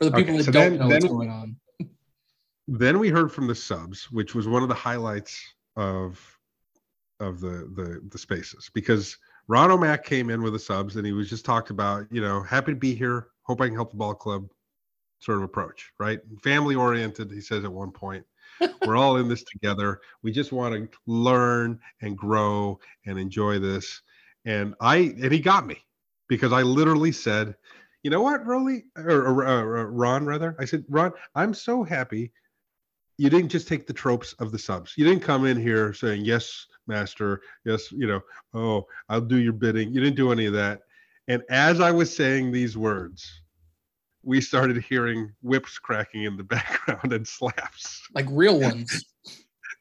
For the Okay, people that so don't then- know what's going on. then we heard from the subs, which was one of the highlights of of the the the spaces because Ron O'Mac came in with the subs and he was just talked about, you know, happy to be here, hope I can help the ball club sort of approach, right? Family oriented, he says at one point. We're all in this together. We just want to learn and grow and enjoy this. And I and he got me because I literally said, you know what, Rolly or, or, or Ron rather, I said, Ron, I'm so happy you didn't just take the tropes of the subs. You didn't come in here saying, yes, master, yes, you know, oh, I'll do your bidding. You didn't do any of that. And as I was saying these words, we started hearing whips cracking in the background and slaps, Like real ones.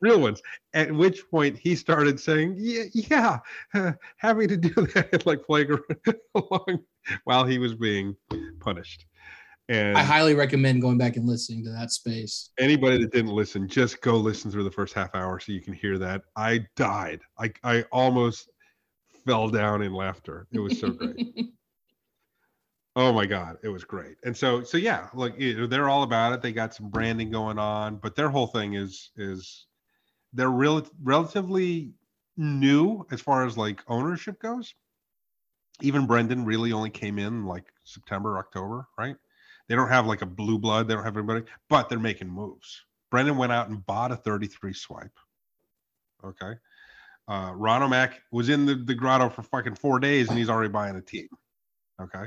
Real ones. At which point he started saying, yeah, yeah, uh, happy to do that, like playing along while he was being punished. And I highly recommend going back and listening to that space. anybody that didn't listen, just go listen through the first half hour so you can hear that. I died. I I almost fell down in laughter. It was so great. oh my god, it was great. And so so yeah, like they're all about it. They got some branding going on, but their whole thing is is they're real relatively new as far as like ownership goes. Even Brendan really only came in like September, October, right? They don't have like a blue blood. They don't have everybody, but they're making moves. Brendan went out and bought a 33 swipe. Okay. Uh, Ron O'Mac was in the, the grotto for fucking four days and he's already buying a team. Okay.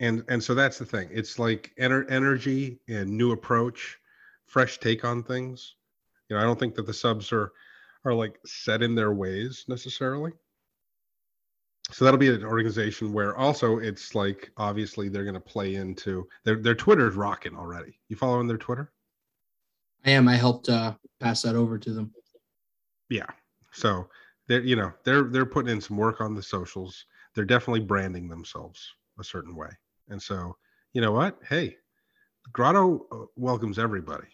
And and so that's the thing. It's like ener- energy and new approach, fresh take on things. You know, I don't think that the subs are are like set in their ways necessarily. So that'll be an organization where also it's like obviously they're going to play into their their Twitter's rocking already. You following their Twitter? I am. I helped uh, pass that over to them. Yeah. So they're you know they're they're putting in some work on the socials. They're definitely branding themselves a certain way. And so you know what? Hey, Grotto uh, welcomes everybody.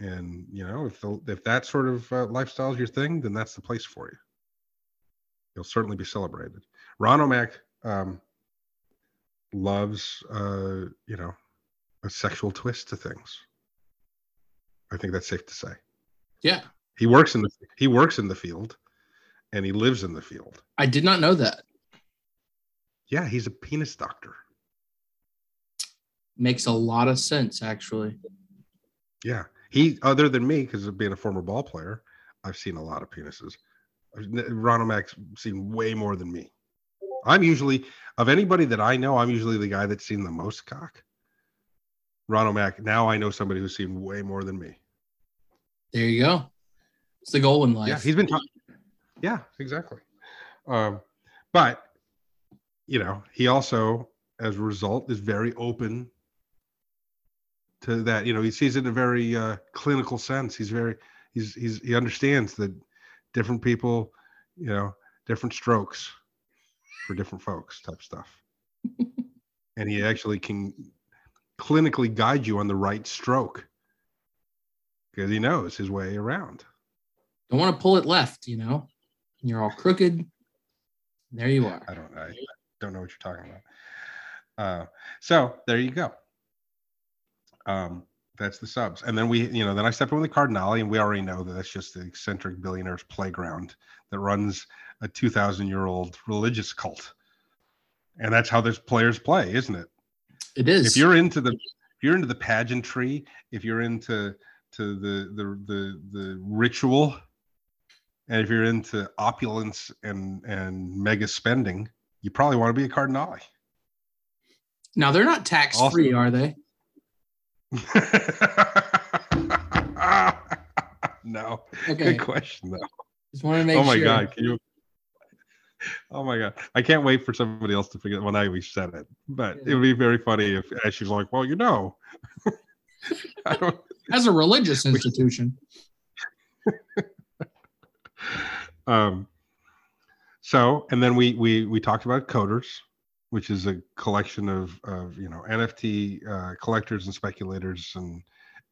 And you know if the, if that sort of uh, lifestyle is your thing, then that's the place for you. You'll certainly be celebrated. Ron O'Mac um, loves uh, you know a sexual twist to things. I think that's safe to say. Yeah. He works in the he works in the field and he lives in the field. I did not know that. Yeah, he's a penis doctor. Makes a lot of sense, actually. Yeah. He other than me, because of being a former ball player, I've seen a lot of penises. Ron O'Mac's seen way more than me. I'm usually of anybody that I know, I'm usually the guy that's seen the most cock. Ron O'Mac, now I know somebody who's seen way more than me. There you go. It's the goal in life. Yeah, he's been talking. Yeah, exactly. Um, but you know, he also, as a result, is very open to that. You know, he sees it in a very uh, clinical sense. He's very, he's, he's, he understands that different people, you know, different strokes for different folks, type stuff. and he actually can clinically guide you on the right stroke because he knows his way around. Don't want to pull it left, you know. You're all crooked. There you are. I don't. I don't know what you're talking about. Uh, so there you go. Um, that's the subs, and then we, you know, then I step in with the Cardinale, and we already know that that's just the eccentric billionaire's playground that runs a 2,000 year old religious cult, and that's how those players play, isn't it? It is. If you're into the, if you're into the pageantry, if you're into to the the the the ritual and if you're into opulence and and mega spending you probably want to be a cardinale. Now they're not tax free are they no okay. good question though just want to make oh my sure. god can you Oh my god! I can't wait for somebody else to figure when I we said it, but yeah. it would be very funny if she's like, "Well, you know, I don't." As a religious institution. um. So, and then we we we talked about coders, which is a collection of of you know NFT uh, collectors and speculators and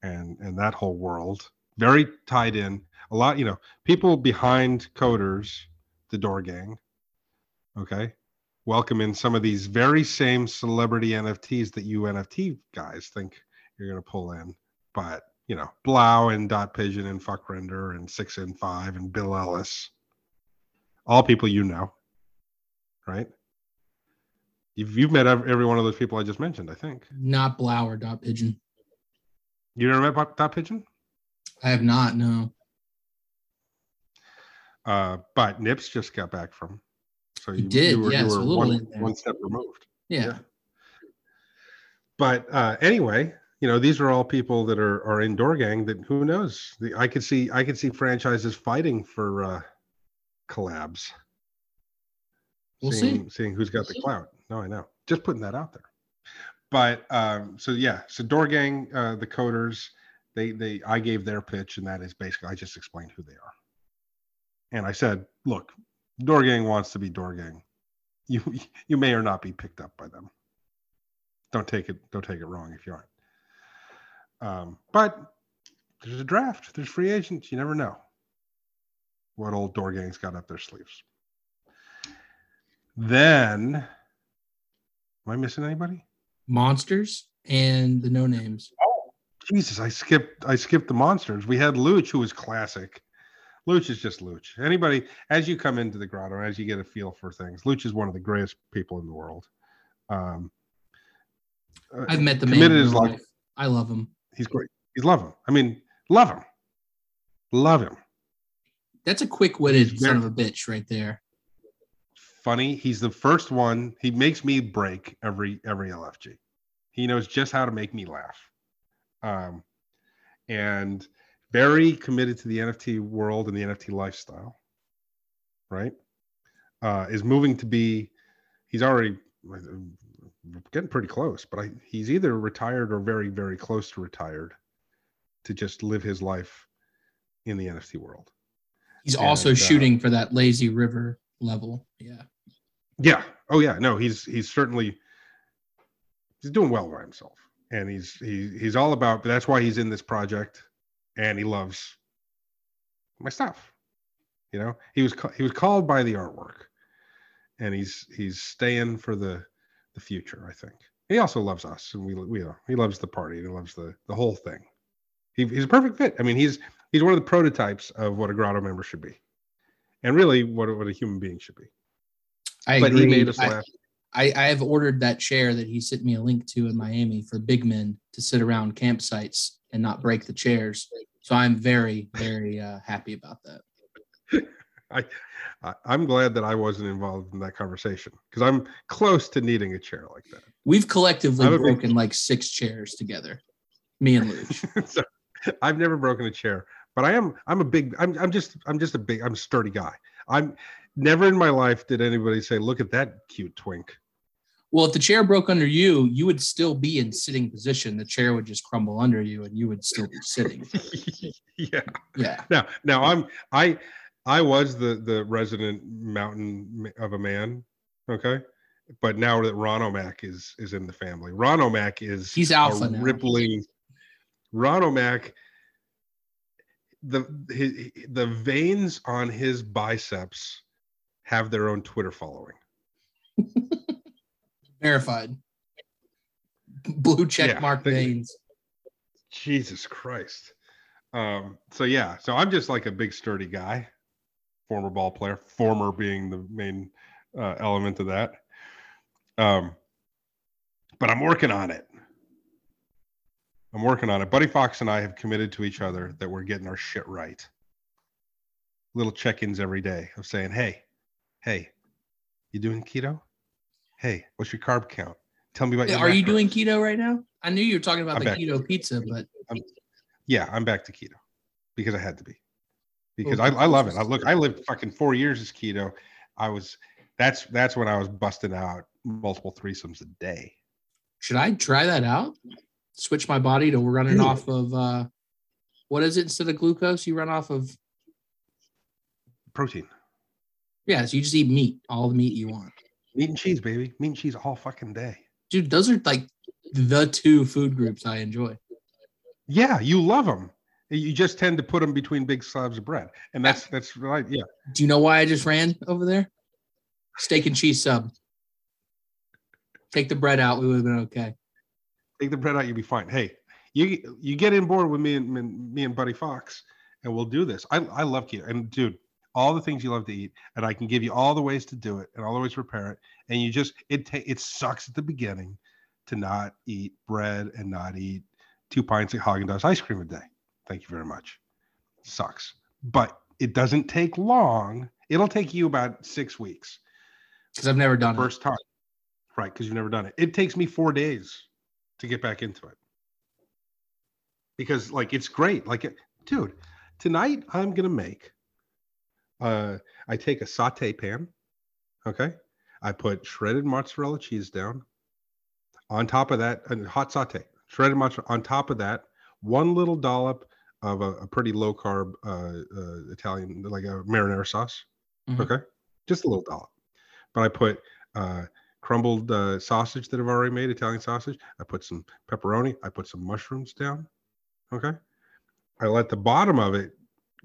and and that whole world. Very tied in. A lot, you know, people behind coders, the Door Gang. Okay, welcome in some of these very same celebrity NFTs that you NFT guys think you're to pull in. But, you know, Blau and Dot Pigeon and Fuck Render and Six and Five and Bill Ellis, all people you know, right? You've, you've met every one of those people I just mentioned, I think. Not Blower, Dot Pigeon. You never met Dot Pigeon? I have not, no. Uh, but Nips just got back from so you, did, you were, yes, you were one, one, step removed. Yeah. yeah. But uh, anyway, you know, these are all people that are are in Door Gang that who knows? The, I could see I could see franchises fighting for uh, collabs. We'll seeing, see. Seeing who's got the clout. No, I know. Just putting that out there. But um, so yeah, so Door Gang, uh, the coders, they they I gave their pitch, and that is basically I just explained who they are. And I said, look, Door Gang wants to be Door Gang. You you may or not be picked up by them. Don't take it don't take it wrong if you aren't. Um, but there's a draft. There's free agents. You never know what old Door Gang's got up their sleeves. Then, am I missing anybody? Monsters and the no names. Oh, Jesus! I skipped. I skipped the monsters. We had Luch, who was classic. Luch is just Luch. Anybody, as you come into the grotto, as you get a feel for things, Luch is one of the greatest people in the world. Um, uh, I've met the man. Committed is like, I love him. He's great. He's love him. I mean, love him. Love him. That's a quick-witted son of a bitch right there. Funny. He's the first one. He makes me break every every LFG. He knows just how to make me laugh. Um, and very committed to the NFT world and the NFT lifestyle. Right, uh, is moving to be. He's already getting pretty close, but I, he's either retired or very very close to retired, to just live his life in the NFT world. He's also And, uh, shooting for that lazy river level. Yeah. Yeah. Oh yeah. No, he's he's certainly he's doing well by himself, and he's he he's all about. That's why he's in this project, and he loves my stuff. You know, he was he was called by the artwork, and he's he's staying for the the future. I think he also loves us, and we we he loves the party. and He loves the the whole thing. He, he's a perfect fit. I mean, he's he's one of the prototypes of what a grotto member should be, and really what what a human being should be. I but agree. he made us I- laugh. I, I have ordered that chair that he sent me a link to in Miami for big men to sit around campsites and not break the chairs. So I'm very, very uh, happy about that. I, I I'm glad that I wasn't involved in that conversation because I'm close to needing a chair like that. We've collectively big- broken like six chairs together, me and Luge. so, I've never broken a chair, but I am I'm a big I'm I'm just I'm just a big I'm a sturdy guy. I'm never in my life did anybody say, "Look at that cute twink." well, if the chair broke under you, you would still be in sitting position. The chair would just crumble under you and you would still be sitting. yeah. Yeah. Now now I'm I I was the the resident mountain of a man. Okay. But now that Ron O'Mac is is in the family, Ron O'Mac is He's alpha now. rippling. Ron O'Mac, the his, the veins on his biceps have their own Twitter following. Verified. Blue check Yeah, mark veins. Jesus Christ. Um, so yeah, so I'm just like a big sturdy guy, former ball player, former being the main uh, element of that. Um, but I'm working on it. I'm working on it. Buddy Fox and I have committed to each other that we're getting our shit right. Little check-ins every day of saying, "Hey, hey, you doing keto? Hey, what's your carb count? Tell me about your Are you doing keto right now? I knew you were talking about I'm the keto pizza, but Yeah, I'm back to keto because I had to be. Because Okay. I, I love it. I look, I lived fucking four years as keto. I was that's that's when I was busting out multiple threesomes a day. should I try that out? Switch my body to running Yeah. off of uh what is it instead of glucose? You run off of Protein. Yeah, so you just eat meat, all the meat you want. Meat and cheese, baby. Meat and cheese all fucking day. Dude, those are like the two food groups I enjoy. Yeah, you love them. You just tend to put them between big slabs of bread. And that's that's right. Yeah. Do you know why I just ran over there? Steak and cheese sub. Take the bread out, we would have been okay. Take the bread out, you'll be fine. Hey, you you get in board with me and me and Buddy Fox, and we'll do this. I I love keto. And dude, all the things you love to eat, and I can give you all the ways to do it and all the ways to prepare it. And you just it ta- it sucks at the beginning to not eat bread and not eat two pints of Haagen Dazs ice cream a day. Thank you very much. Sucks, but it doesn't take long. It'll take you about six weeks Because I've never done it. first time, right? Because you've never done it. It takes me four days to get back into it because, like, it's great. Like, dude, tonight I'm gonna make. Uh, I take a saute pan. Okay, I put shredded mozzarella cheese down. On top of that, a hot saute, shredded mozzarella. On top of that, one little dollop of a, a pretty low carb uh, uh, Italian, like a marinara sauce. Mhm. Okay, just a little dollop. But I put uh, crumbled uh, sausage that I've already made, Italian sausage. I put some pepperoni. I put some mushrooms down. Okay. I let the bottom of it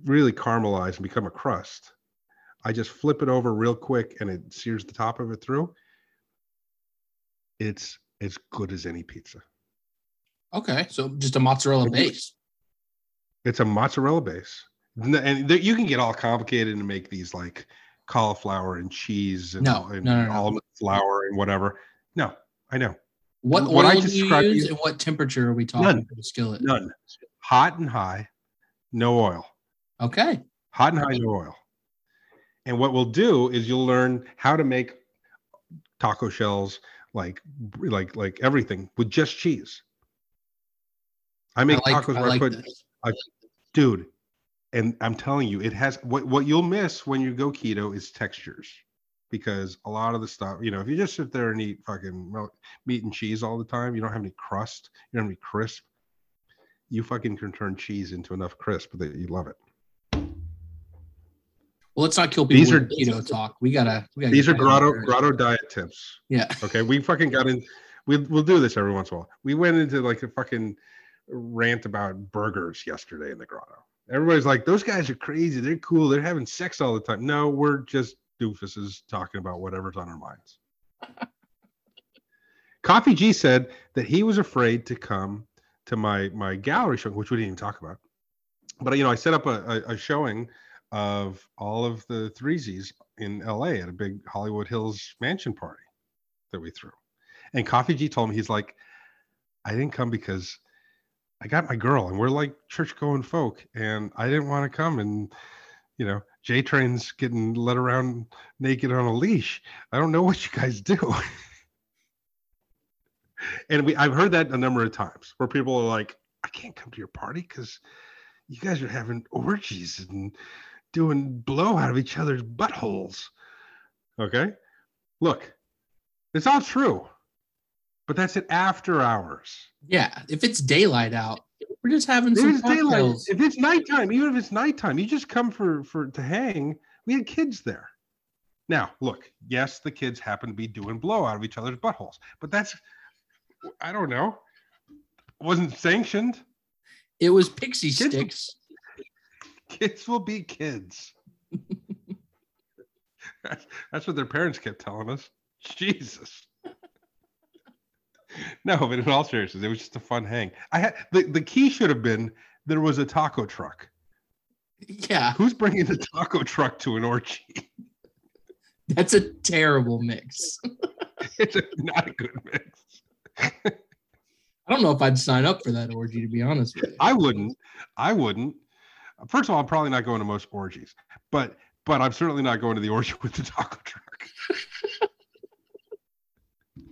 really caramelize and become a crust. I just flip it over real quick and it sears the top of it through. It's as good as any pizza. Okay, so just a mozzarella base. It's a mozzarella base, and you can get all complicated and make these like cauliflower and cheese and, No, and no, no, almond flour and whatever. No, I know What What I oil do you use and what temperature are we talking None. for the skillet? none. Hot and high, no oil. Okay. Hot and high, no oil. And what we'll do is you'll learn how to make taco shells like like like everything with just cheese. I make I like, tacos I where I like put dude, and I'm telling you, it has what what you'll miss when you go keto is textures. Because a lot of the stuff, you know, if you just sit there and eat fucking meat and cheese all the time, you don't have any crust, you don't have any crisp. You fucking can turn cheese into enough crisp that you love it. Well, let's not kill people These are- keto talk. We gotta. We gotta These are grotto grotto diet tips. Yeah. Okay, we fucking got in. We we'll do this every once in a while. We went into like a fucking rant about burgers yesterday in the grotto. Everybody's like, those guys are crazy. They're cool. They're having sex all the time. No, we're just doofuses talking about whatever's on our minds. Coffee G said that he was afraid to come to my my gallery show, which we didn't even talk about. But you know, I set up a, a, a showing of all of the threesies in LA at a big Hollywood Hills mansion party that we threw. And Coffee G told me he's like, I didn't come because I got my girl and we're like church going folk and I didn't want to come and you know, J Train's getting led around naked on a leash. I don't know what you guys do. and we I've heard that a number of times where people are like, I can't come to your party because you guys are having orgies and doing blow out of each other's buttholes. Okay. Look, it's all true, but that's at after hours. Yeah. If it's daylight out, we're just having If some it's daylight, cocktails. if it's nighttime, even if it's nighttime, you just come for for to hang. We had kids there. Now, look, yes, the kids happen to be doing blow out of each other's buttholes, but that's I don't know. Wasn't sanctioned. It was pixie Kids- sticks. Kids will be kids. that's, that's what their parents kept telling us. Jesus. no, but in all seriousness, it was just a fun hang. I had the, the key should have been there was a taco truck. Yeah. Who's bringing the taco truck to an orgy? That's a terrible mix. it's a, not a good mix. I don't know if I'd sign up for that orgy, to be honest with you. I wouldn't. I wouldn't. First of all, I'm probably not going to most orgies, but but I'm certainly not going to the orgy with the taco truck.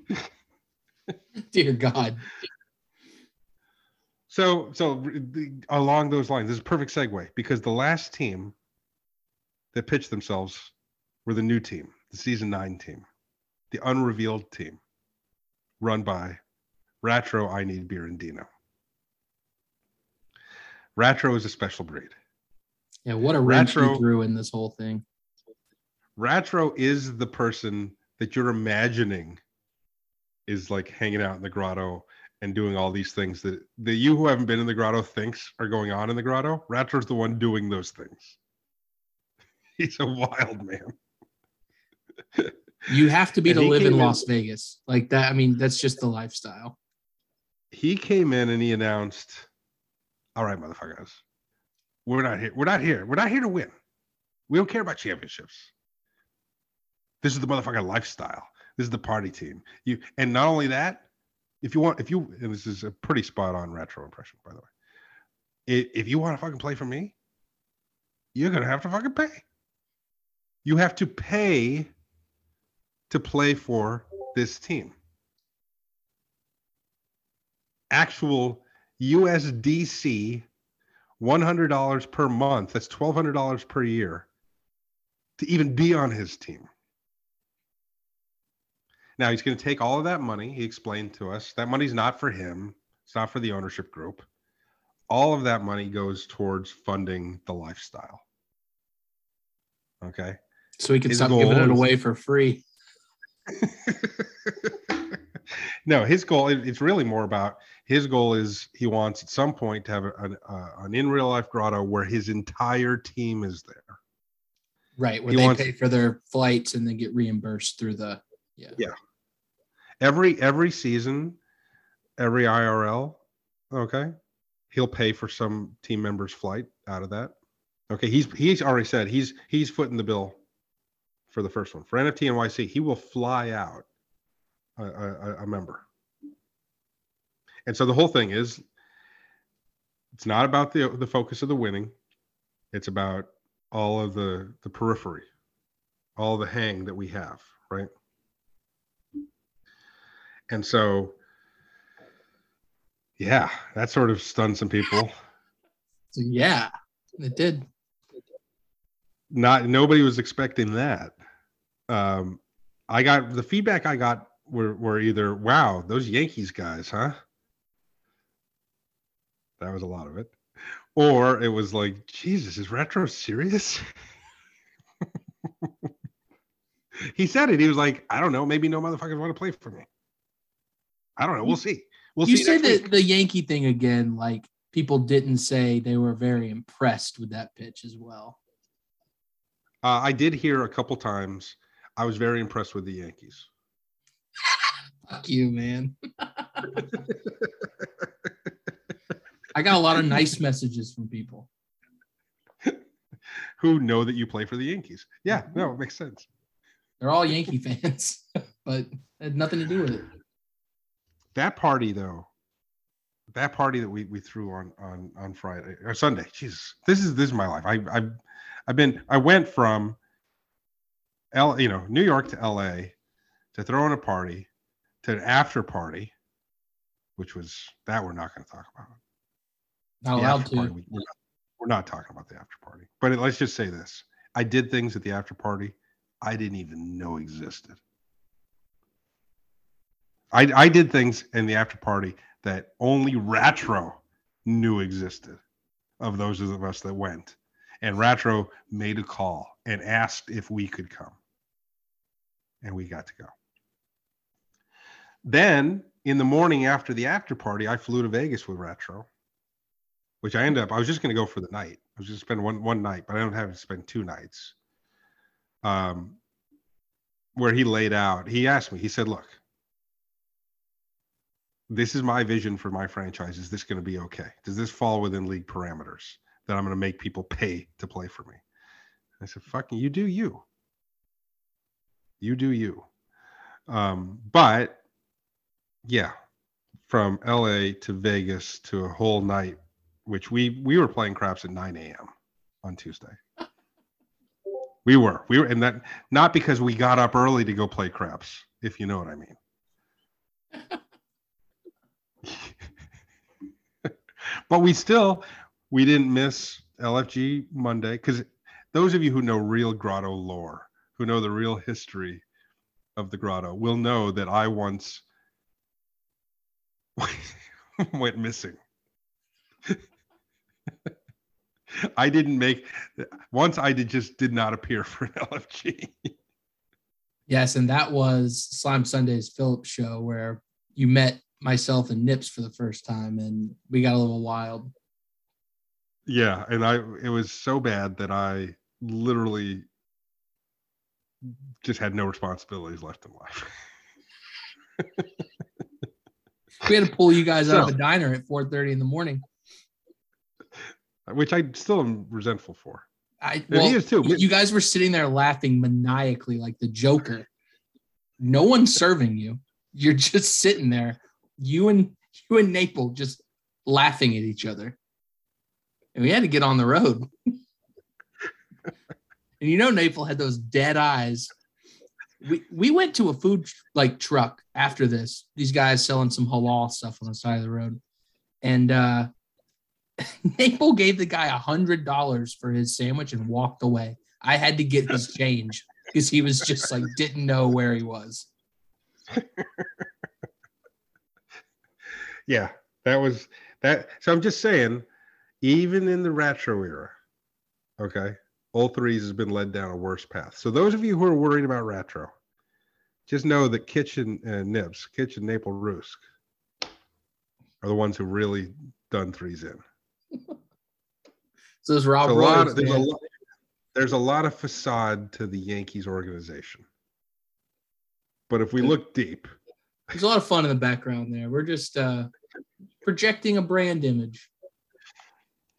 Dear God. So so the, along those lines, this is a perfect segue because the last team that pitched themselves were the new team, the season nine team, the unrevealed team, run by Ratro, I Need Beer, and Dino. Ratro is a special breed. Yeah, what a wrench you threw in this whole thing. Ratro is the person that you're imagining is like hanging out in the grotto and doing all these things that, that you who haven't been in the grotto thinks are going on in the grotto. Ratro's the one doing those things. He's a wild man. You have to be And to live in in- Las Vegas. Like that. I mean, that's just the lifestyle. He came in and he announced, "All right, motherfuckers, we're not here. We're not here. We're not here to win. We don't care about championships. This is the motherfucking lifestyle. This is the party team. You and not only that, if you want, if you and this is a pretty spot on retro impression, by the way. If, if you want to fucking play for me, you're gonna have to fucking pay. You have to pay to play for this team. Actual USDC, $100 per month. That's $1,200 per year to even be on his team. Now he's going to take all of that money. He explained to us that money's not for him. It's not for the ownership group. All of that money goes towards funding the lifestyle. Okay. So he can His stop giving it away for free. no, his goal, it- it's really more about his goal is he wants at some point to have an, uh, an in real life grotto where his entire team is there. Right. Where He they wants- pay for their flights and then get reimbursed through the yeah. Yeah. Every every season, every IRL, okay, he'll pay for some team member's flight out of that. Okay, he's he's already said he's he's footing the bill for the first one for NFT NYC. He will fly out a, a, a member, and so the whole thing is, it's not about the the focus of the winning. It's about all of the the periphery all the hang that we have, right? And so, yeah, that sort of stunned some people. So yeah, it did. Not nobody was expecting that. Um, I got the feedback I got were were either wow those Yankees guys, huh? That was a lot of it, or it was like Jesus is retro serious. he said it. He was like, I don't know. Maybe no motherfuckers want to play for me. I don't know. We'll see. We'll you see. said next the, the Yankee thing again, like people didn't say they were very impressed with that pitch as well. Uh, I did hear a couple times. I was very impressed with the Yankees. Fuck you, man. I got a lot of nice messages from people. Who know that you play for the Yankees? Yeah, mm-hmm. no, it makes sense. They're all Yankee fans, but had nothing to do with it. That party though, that party that we we threw on on on Friday or Sunday. Jesus, this is this is my life. I I've I've been I went from L you know New York to L.A. to throwing a party to an after party, which was that we're not going to talk about. Not The allowed party, to. we, we're, not, we're not talking about the after party. But it, let's just say this: I did things at the after party I didn't even know existed. I I did things in the after party that only Retro knew existed. Of those of us that went, and Retro made a call and asked if we could come, and we got to go. Then in the morning after the after party, I flew to Vegas with Retro which I ended up, I was just going to go for the night. I was just spend one one night, but I don't have to spend two nights. Um, where he laid out, he asked me, he said, "Look, this is my vision for my franchise. Is this going to be okay? Does this fall within league parameters that I'm going to make people pay to play for me?" I said, "Fucking, you do you. You do you." Um, but yeah, from LA to Vegas to a whole night which we we were playing craps at 9 a.m. on Tuesday. We were we were and that not because we got up early to go play craps, if you know what I mean. but we still we didn't miss LFG Monday because those of you who know real grotto lore, who know the real history of the grotto, will know that I once went missing. I didn't make once I did just did not appear for an LFG. Yes, and that was Slime Sunday's Phillips show where you met myself and Nips for the first time, and we got a little wild. yeah, and I it was so bad that I literally just had no responsibilities left in life. We had to pull you guys out of So- the diner at 4:30 in the morning. Which I still am resentful for. I And well, he is too. you- you guys were sitting there laughing maniacally like the Joker. No one's serving you. You're just sitting there. You and you and Naple just laughing at each other. And we had to get on the road. and you know Naple had those dead eyes. We we went to a food like truck after this. These guys selling some halal stuff on the side of the road. And uh Naple gave the guy a hundred dollars for his sandwich and walked away. I had to get his change because he was just like didn't know where he was. Yeah, that was that. So I'm just saying, even in the retro era, okay, Old Threes has been led down a worse path. So those of you who are worried about retro, just know that Kitchen uh, Nibs, Kitchen Maple Roosk, are the ones who really done threes in. So there's Rob So a lot, Royce, there's a lot, there's a lot of facade to the Yankees organization. But if we look deep, There's a lot of fun in the background there. We're just uh, projecting a brand image.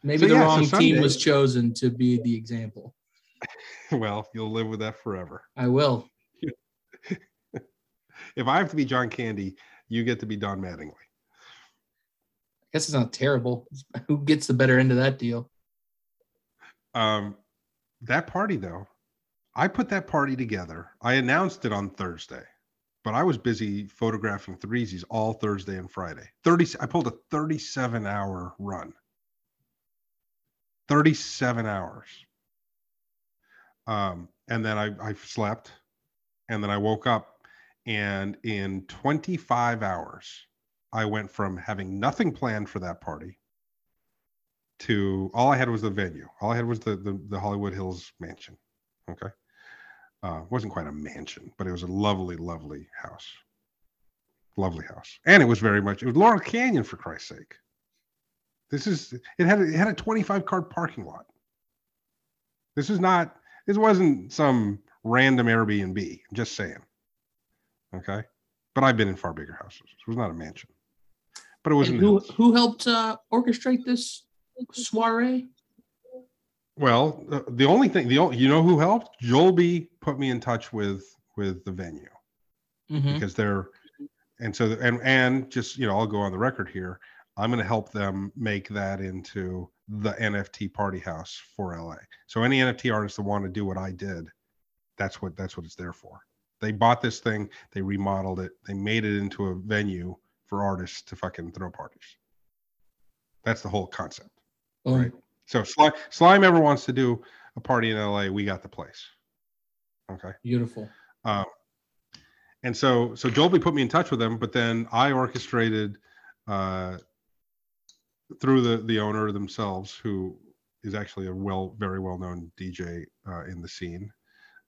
Maybe So, the yeah, so wrong team was chosen to be the example. well, you'll live with that forever. I will. If I have to be John Candy, you get to be Don Mattingly. I guess it's not terrible. Who gets the better end of that deal? Um, that party though, I put that party together. I announced it on Thursday, but I was busy photographing threesies all Thursday and Friday. 30 I pulled a 37 hour run. 37 hours. Um, and then I, I slept and then I woke up and in 25 hours, I went from having nothing planned for that party to all I had was the venue. All I had was the the, the Hollywood Hills mansion. Okay. Uh, wasn't quite a mansion, but it was a lovely, lovely house. Lovely house. And it was very much, it was Laurel Canyon for Christ's sake. This is, it had, it had a 25 car parking lot. This is not, this wasn't some random Airbnb. I'm just saying. Okay. But I've been in far bigger houses. It was not a mansion, but it was who who helped uh, orchestrate this soiree? Well, the, only thing, the only, you know who helped? Jolby put me in touch with with the venue Mhm. because they're, and so and and just you know I'll go on the record here. I'm going to help them make that into the NFT party house for LA. So any NFT artists that want to do what I did, that's what that's what it's there for. They bought this thing, they remodeled it, they made it into a venue for artists to fucking throw parties. That's the whole concept. Boom. Right. So slime, slime ever wants to do a party in LA, we got the place. Okay. Beautiful. Um, and so so Dolby put me in touch with them, but then I orchestrated uh, through the the owner themselves, who is actually a well very well known DJ uh, in the scene.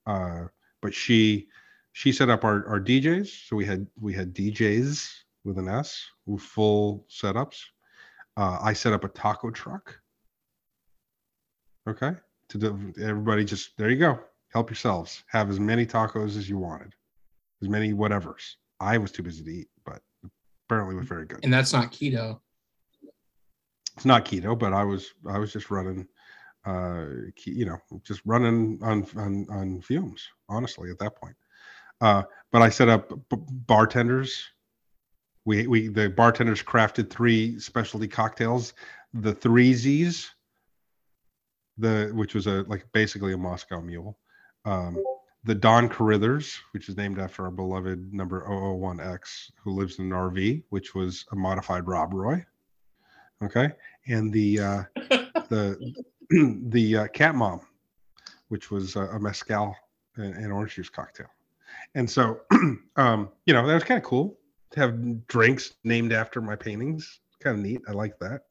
Uh, but she she set up our our DJs, so we had we had DJs with an S full setups. Uh, I set up a taco truck. Okay, to do, everybody just there you go. Help yourselves. Have as many tacos as you wanted. As many whatevers. I was too busy to eat but apparently it was very good. And that's not keto. it's not keto but i was i was just running uh you know just running on on, on fumes honestly at that point. Uh but i set up b- bartenders. We we the bartenders crafted three specialty cocktails. The three z's the which was a like basically a moscow mule um the Don Carithers, which is named after our beloved number 001X, who lives in an RV, which was a modified Rob Roy. Okay, and the uh, the the uh, Cat Mom, which was a, a mezcal and, and orange juice cocktail. And so, um, you know, that was kind of cool to have drinks named after my paintings. Kind of neat. I like that.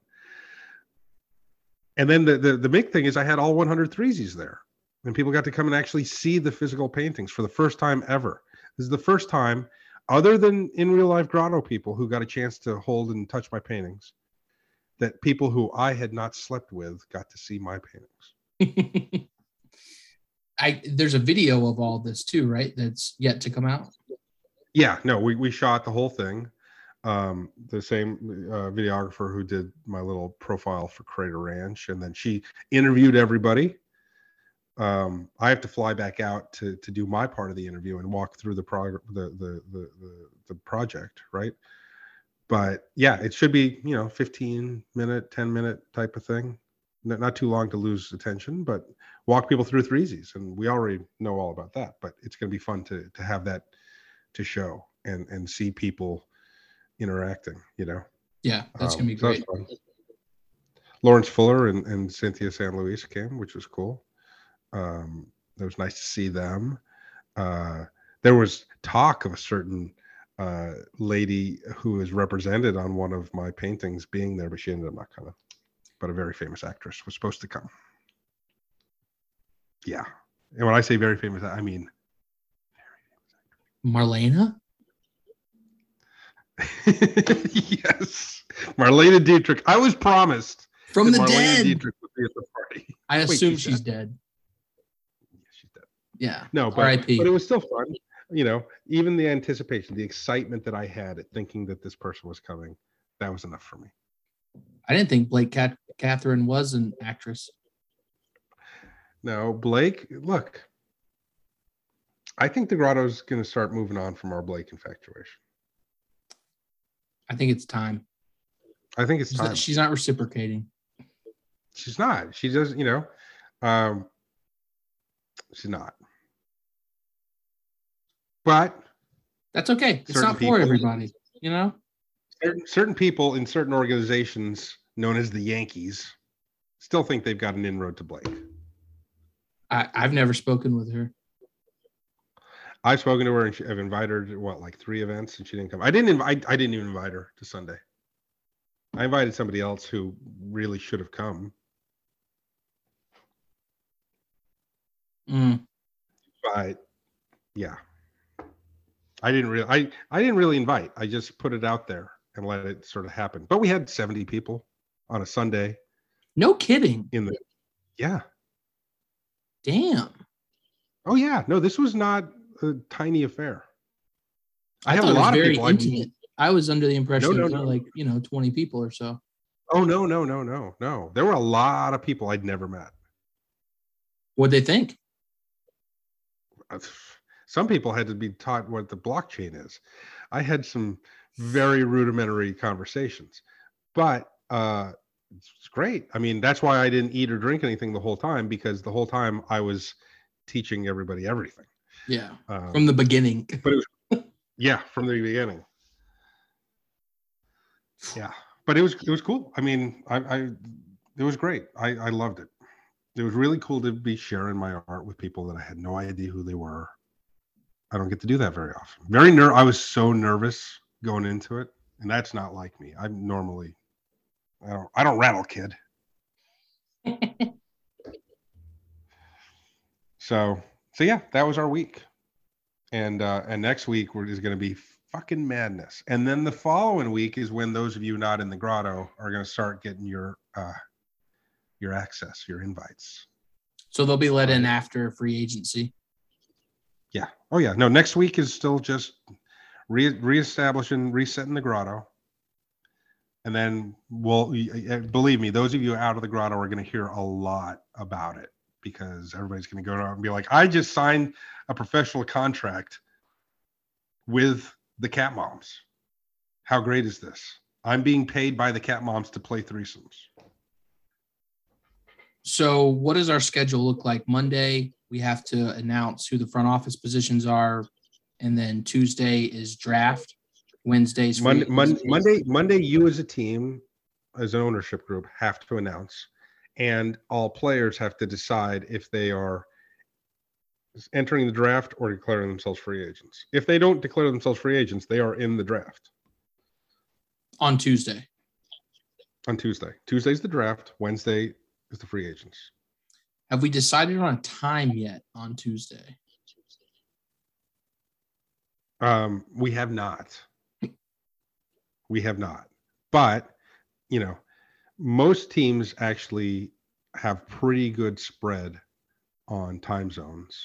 And then the, the the big thing is I had all 100 threesies there and people got to come and actually see the physical paintings for the first time ever. This is the first time, other than in real life grotto people who got a chance to hold and touch my paintings, that people who I had not slept with got to see my paintings. I there's a video of all this too, right? That's yet to come out. Yeah, no, we, we shot the whole thing. Um, the same uh, videographer who did my little profile for Crater Ranch, and then she interviewed everybody. Um, I have to fly back out to to do my part of the interview and walk through the prog the, the the the the project, right? But yeah, it should be you know 15 minute, 10 minute type of thing. Not, not too long to lose attention, but walk people through threesies, and we already know all about that. But it's going to be fun to to have that to show and and see people interacting you know? Yeah, that's Um, gonna be so great. fun. lawrence fuller and, and cynthia san luis came which was cool. Um it was nice to see them. Uh there was talk of a certain uh lady who is represented on one of my paintings being there but she ended up not coming. But a very famous actress was supposed to come. Yeah. And when i say very famous i mean Marlene? yes, Marlene Dietrich. I was promised From the Marlena dead. Dietrich would be at the party. I Wait, assume she's she's dead. Yeah, she's dead. Yeah. No, but, R.I.P. but it was still fun. You know, even the anticipation, the excitement that I had at thinking that this person was coming, that was enough for me. I didn't think Blake Cat- Catherine was an actress. No, Blake, look, I think the grotto's going to start moving on from our Blake infatuation. I think it's time. I think it's She's time. not, she's not reciprocating. she's not. She does, you know, um, she's not. But That's okay. It's not for everybody, you know? certain, certain people in certain organizations known as the Yankees still think they've got an inroad to Blake. I, I've never spoken with her. I've spoken to her and she, I've invited her to what, like three events, and she didn't come. I didn't invite. I didn't even invite her to Sunday. I invited somebody else who really should have come, Mm. but yeah, I didn't really. I I didn't really invite. I just put it out there and let it sort of happen. But we had seventy people on a Sunday No kidding. in the. Yeah. Damn. Oh yeah. No, this was not a tiny affair. I, I, have a lot of people. I- intimate. I was under the impression no, it was no. like, you know, 20 people or so. oh no no no no no. There were a lot of people I'd never met. What'd they think? some people had to be taught what the blockchain is. I had some very rudimentary conversations, but uh, it's great. I mean, that's why I didn't eat or drink anything the whole time because the whole time I was teaching everybody everything. Yeah. Um, From the beginning. But yeah, from the beginning. Yeah, but it was it was cool. I mean, I, I it was great. I I loved it. It was really cool to be sharing my art with people that I had no idea who they were. I don't get to do that very often. Very ner. I was so nervous going into it, and that's not like me. I'm normally, I don't I don't rattle, kid. So so yeah, that was our week, and uh, and next week we're is going to be fucking madness, and then the following week is when those of you not in the grotto are going to start getting your uh, your access, your invites. So they'll be let in after free agency. Yeah. Oh yeah. No, next week is still just re reestablishing, resetting the grotto. And then we'll believe me, those of you out of the grotto are going to hear a lot about it because everybody's going to go out and be like, I just signed a professional contract with the cat moms. How great is this? I'm being paid by the cat moms to play threesomes. So what does our schedule look like? Monday, we have to announce who the front office positions are. And then Tuesday is draft. Wednesday's free Monday, Monday. Monday, Monday, you as a team, as an ownership group, have to announce, and all players have to decide if they are entering the draft or declaring themselves free agents. If they don't declare themselves free agents, they are in the draft on Tuesday. on Tuesday. Tuesday's the draft. Wednesday is the free agents. Have we decided on a time yet on Tuesday? Um, we have not. We have not. But, you know, most teams actually have pretty good spread on time zones,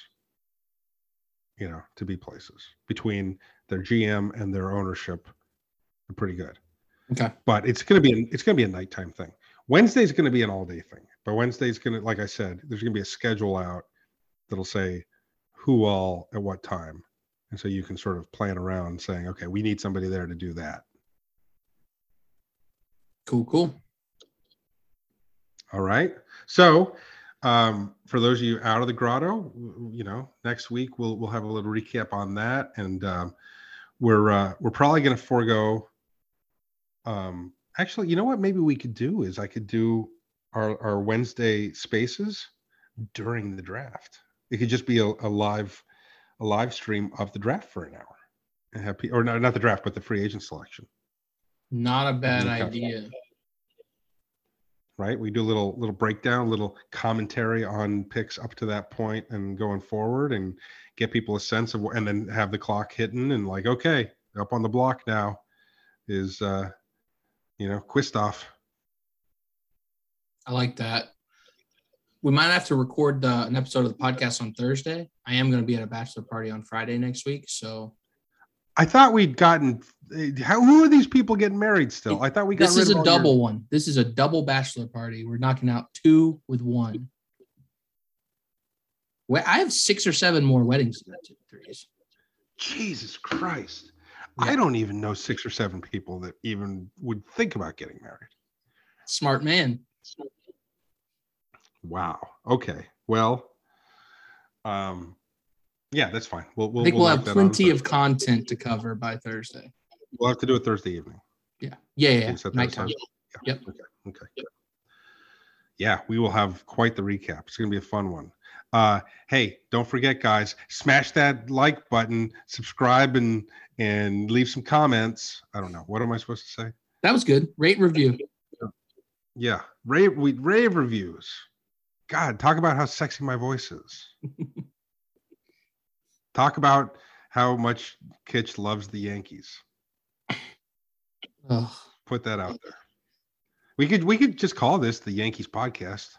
you know, to be places between their GM and their ownership. They're pretty good. Okay. But it's going to be it's going to be a nighttime thing. Wednesday's going to be an all day thing. But Wednesday's going to like I said, there's going to be a schedule out that'll say who all at what time. And so you can sort of plan around saying, okay, we need somebody there to do that. Cool, cool. All right. So, um, for those of you out of the grotto, you know, next week we'll we'll have a little recap on that, and um, we're uh, we're probably going to forego. Um, actually, you know what? Maybe we could do is I could do our our Wednesday spaces during the draft. It could just be a, a live a live stream of the draft for an hour, and have pe- or no, not the draft, but the free agent selection. Not a bad idea. Right? We do a little little breakdown, little commentary on picks up to that point and going forward, and get people a sense of, and then have the clock hitting and like, okay, up on the block now is, uh, you know, Quistoff. I like that. We might have to record uh, an episode of the podcast on Thursday. I am going to be at a bachelor party on Friday next week, so I thought we'd gotten. How who are these people getting married still? I thought we got this rid is of a all your- double one. This is a double bachelor party. We're knocking out two with one. Well, I have six or seven more weddings to go to. Threes. Jesus Christ! Yeah. I don't even know six or seven people that even would think about getting married. Smart man. Wow. Okay. Well, um, Yeah, that's fine. We'll, we'll I think we'll, knock have plenty of content to cover by Thursday. We'll have to do it Thursday evening. Yeah. Yeah. Yeah. We'll that Nighttime. aside. Yep. Okay. Okay. good. Yeah, we will have quite the recap. It's going to be a fun one. Uh, hey, don't forget, guys, smash that like button, subscribe, and and leave some comments. I don't know. What am I supposed to say? That was good. Rate review. Yeah, rave we rave reviews. God, talk about how sexy my voice is. talk about how much Kitch loves the Yankees. Ugh. Put that out there. We could we could just call this the Yankees podcast.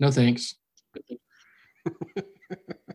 no thanks.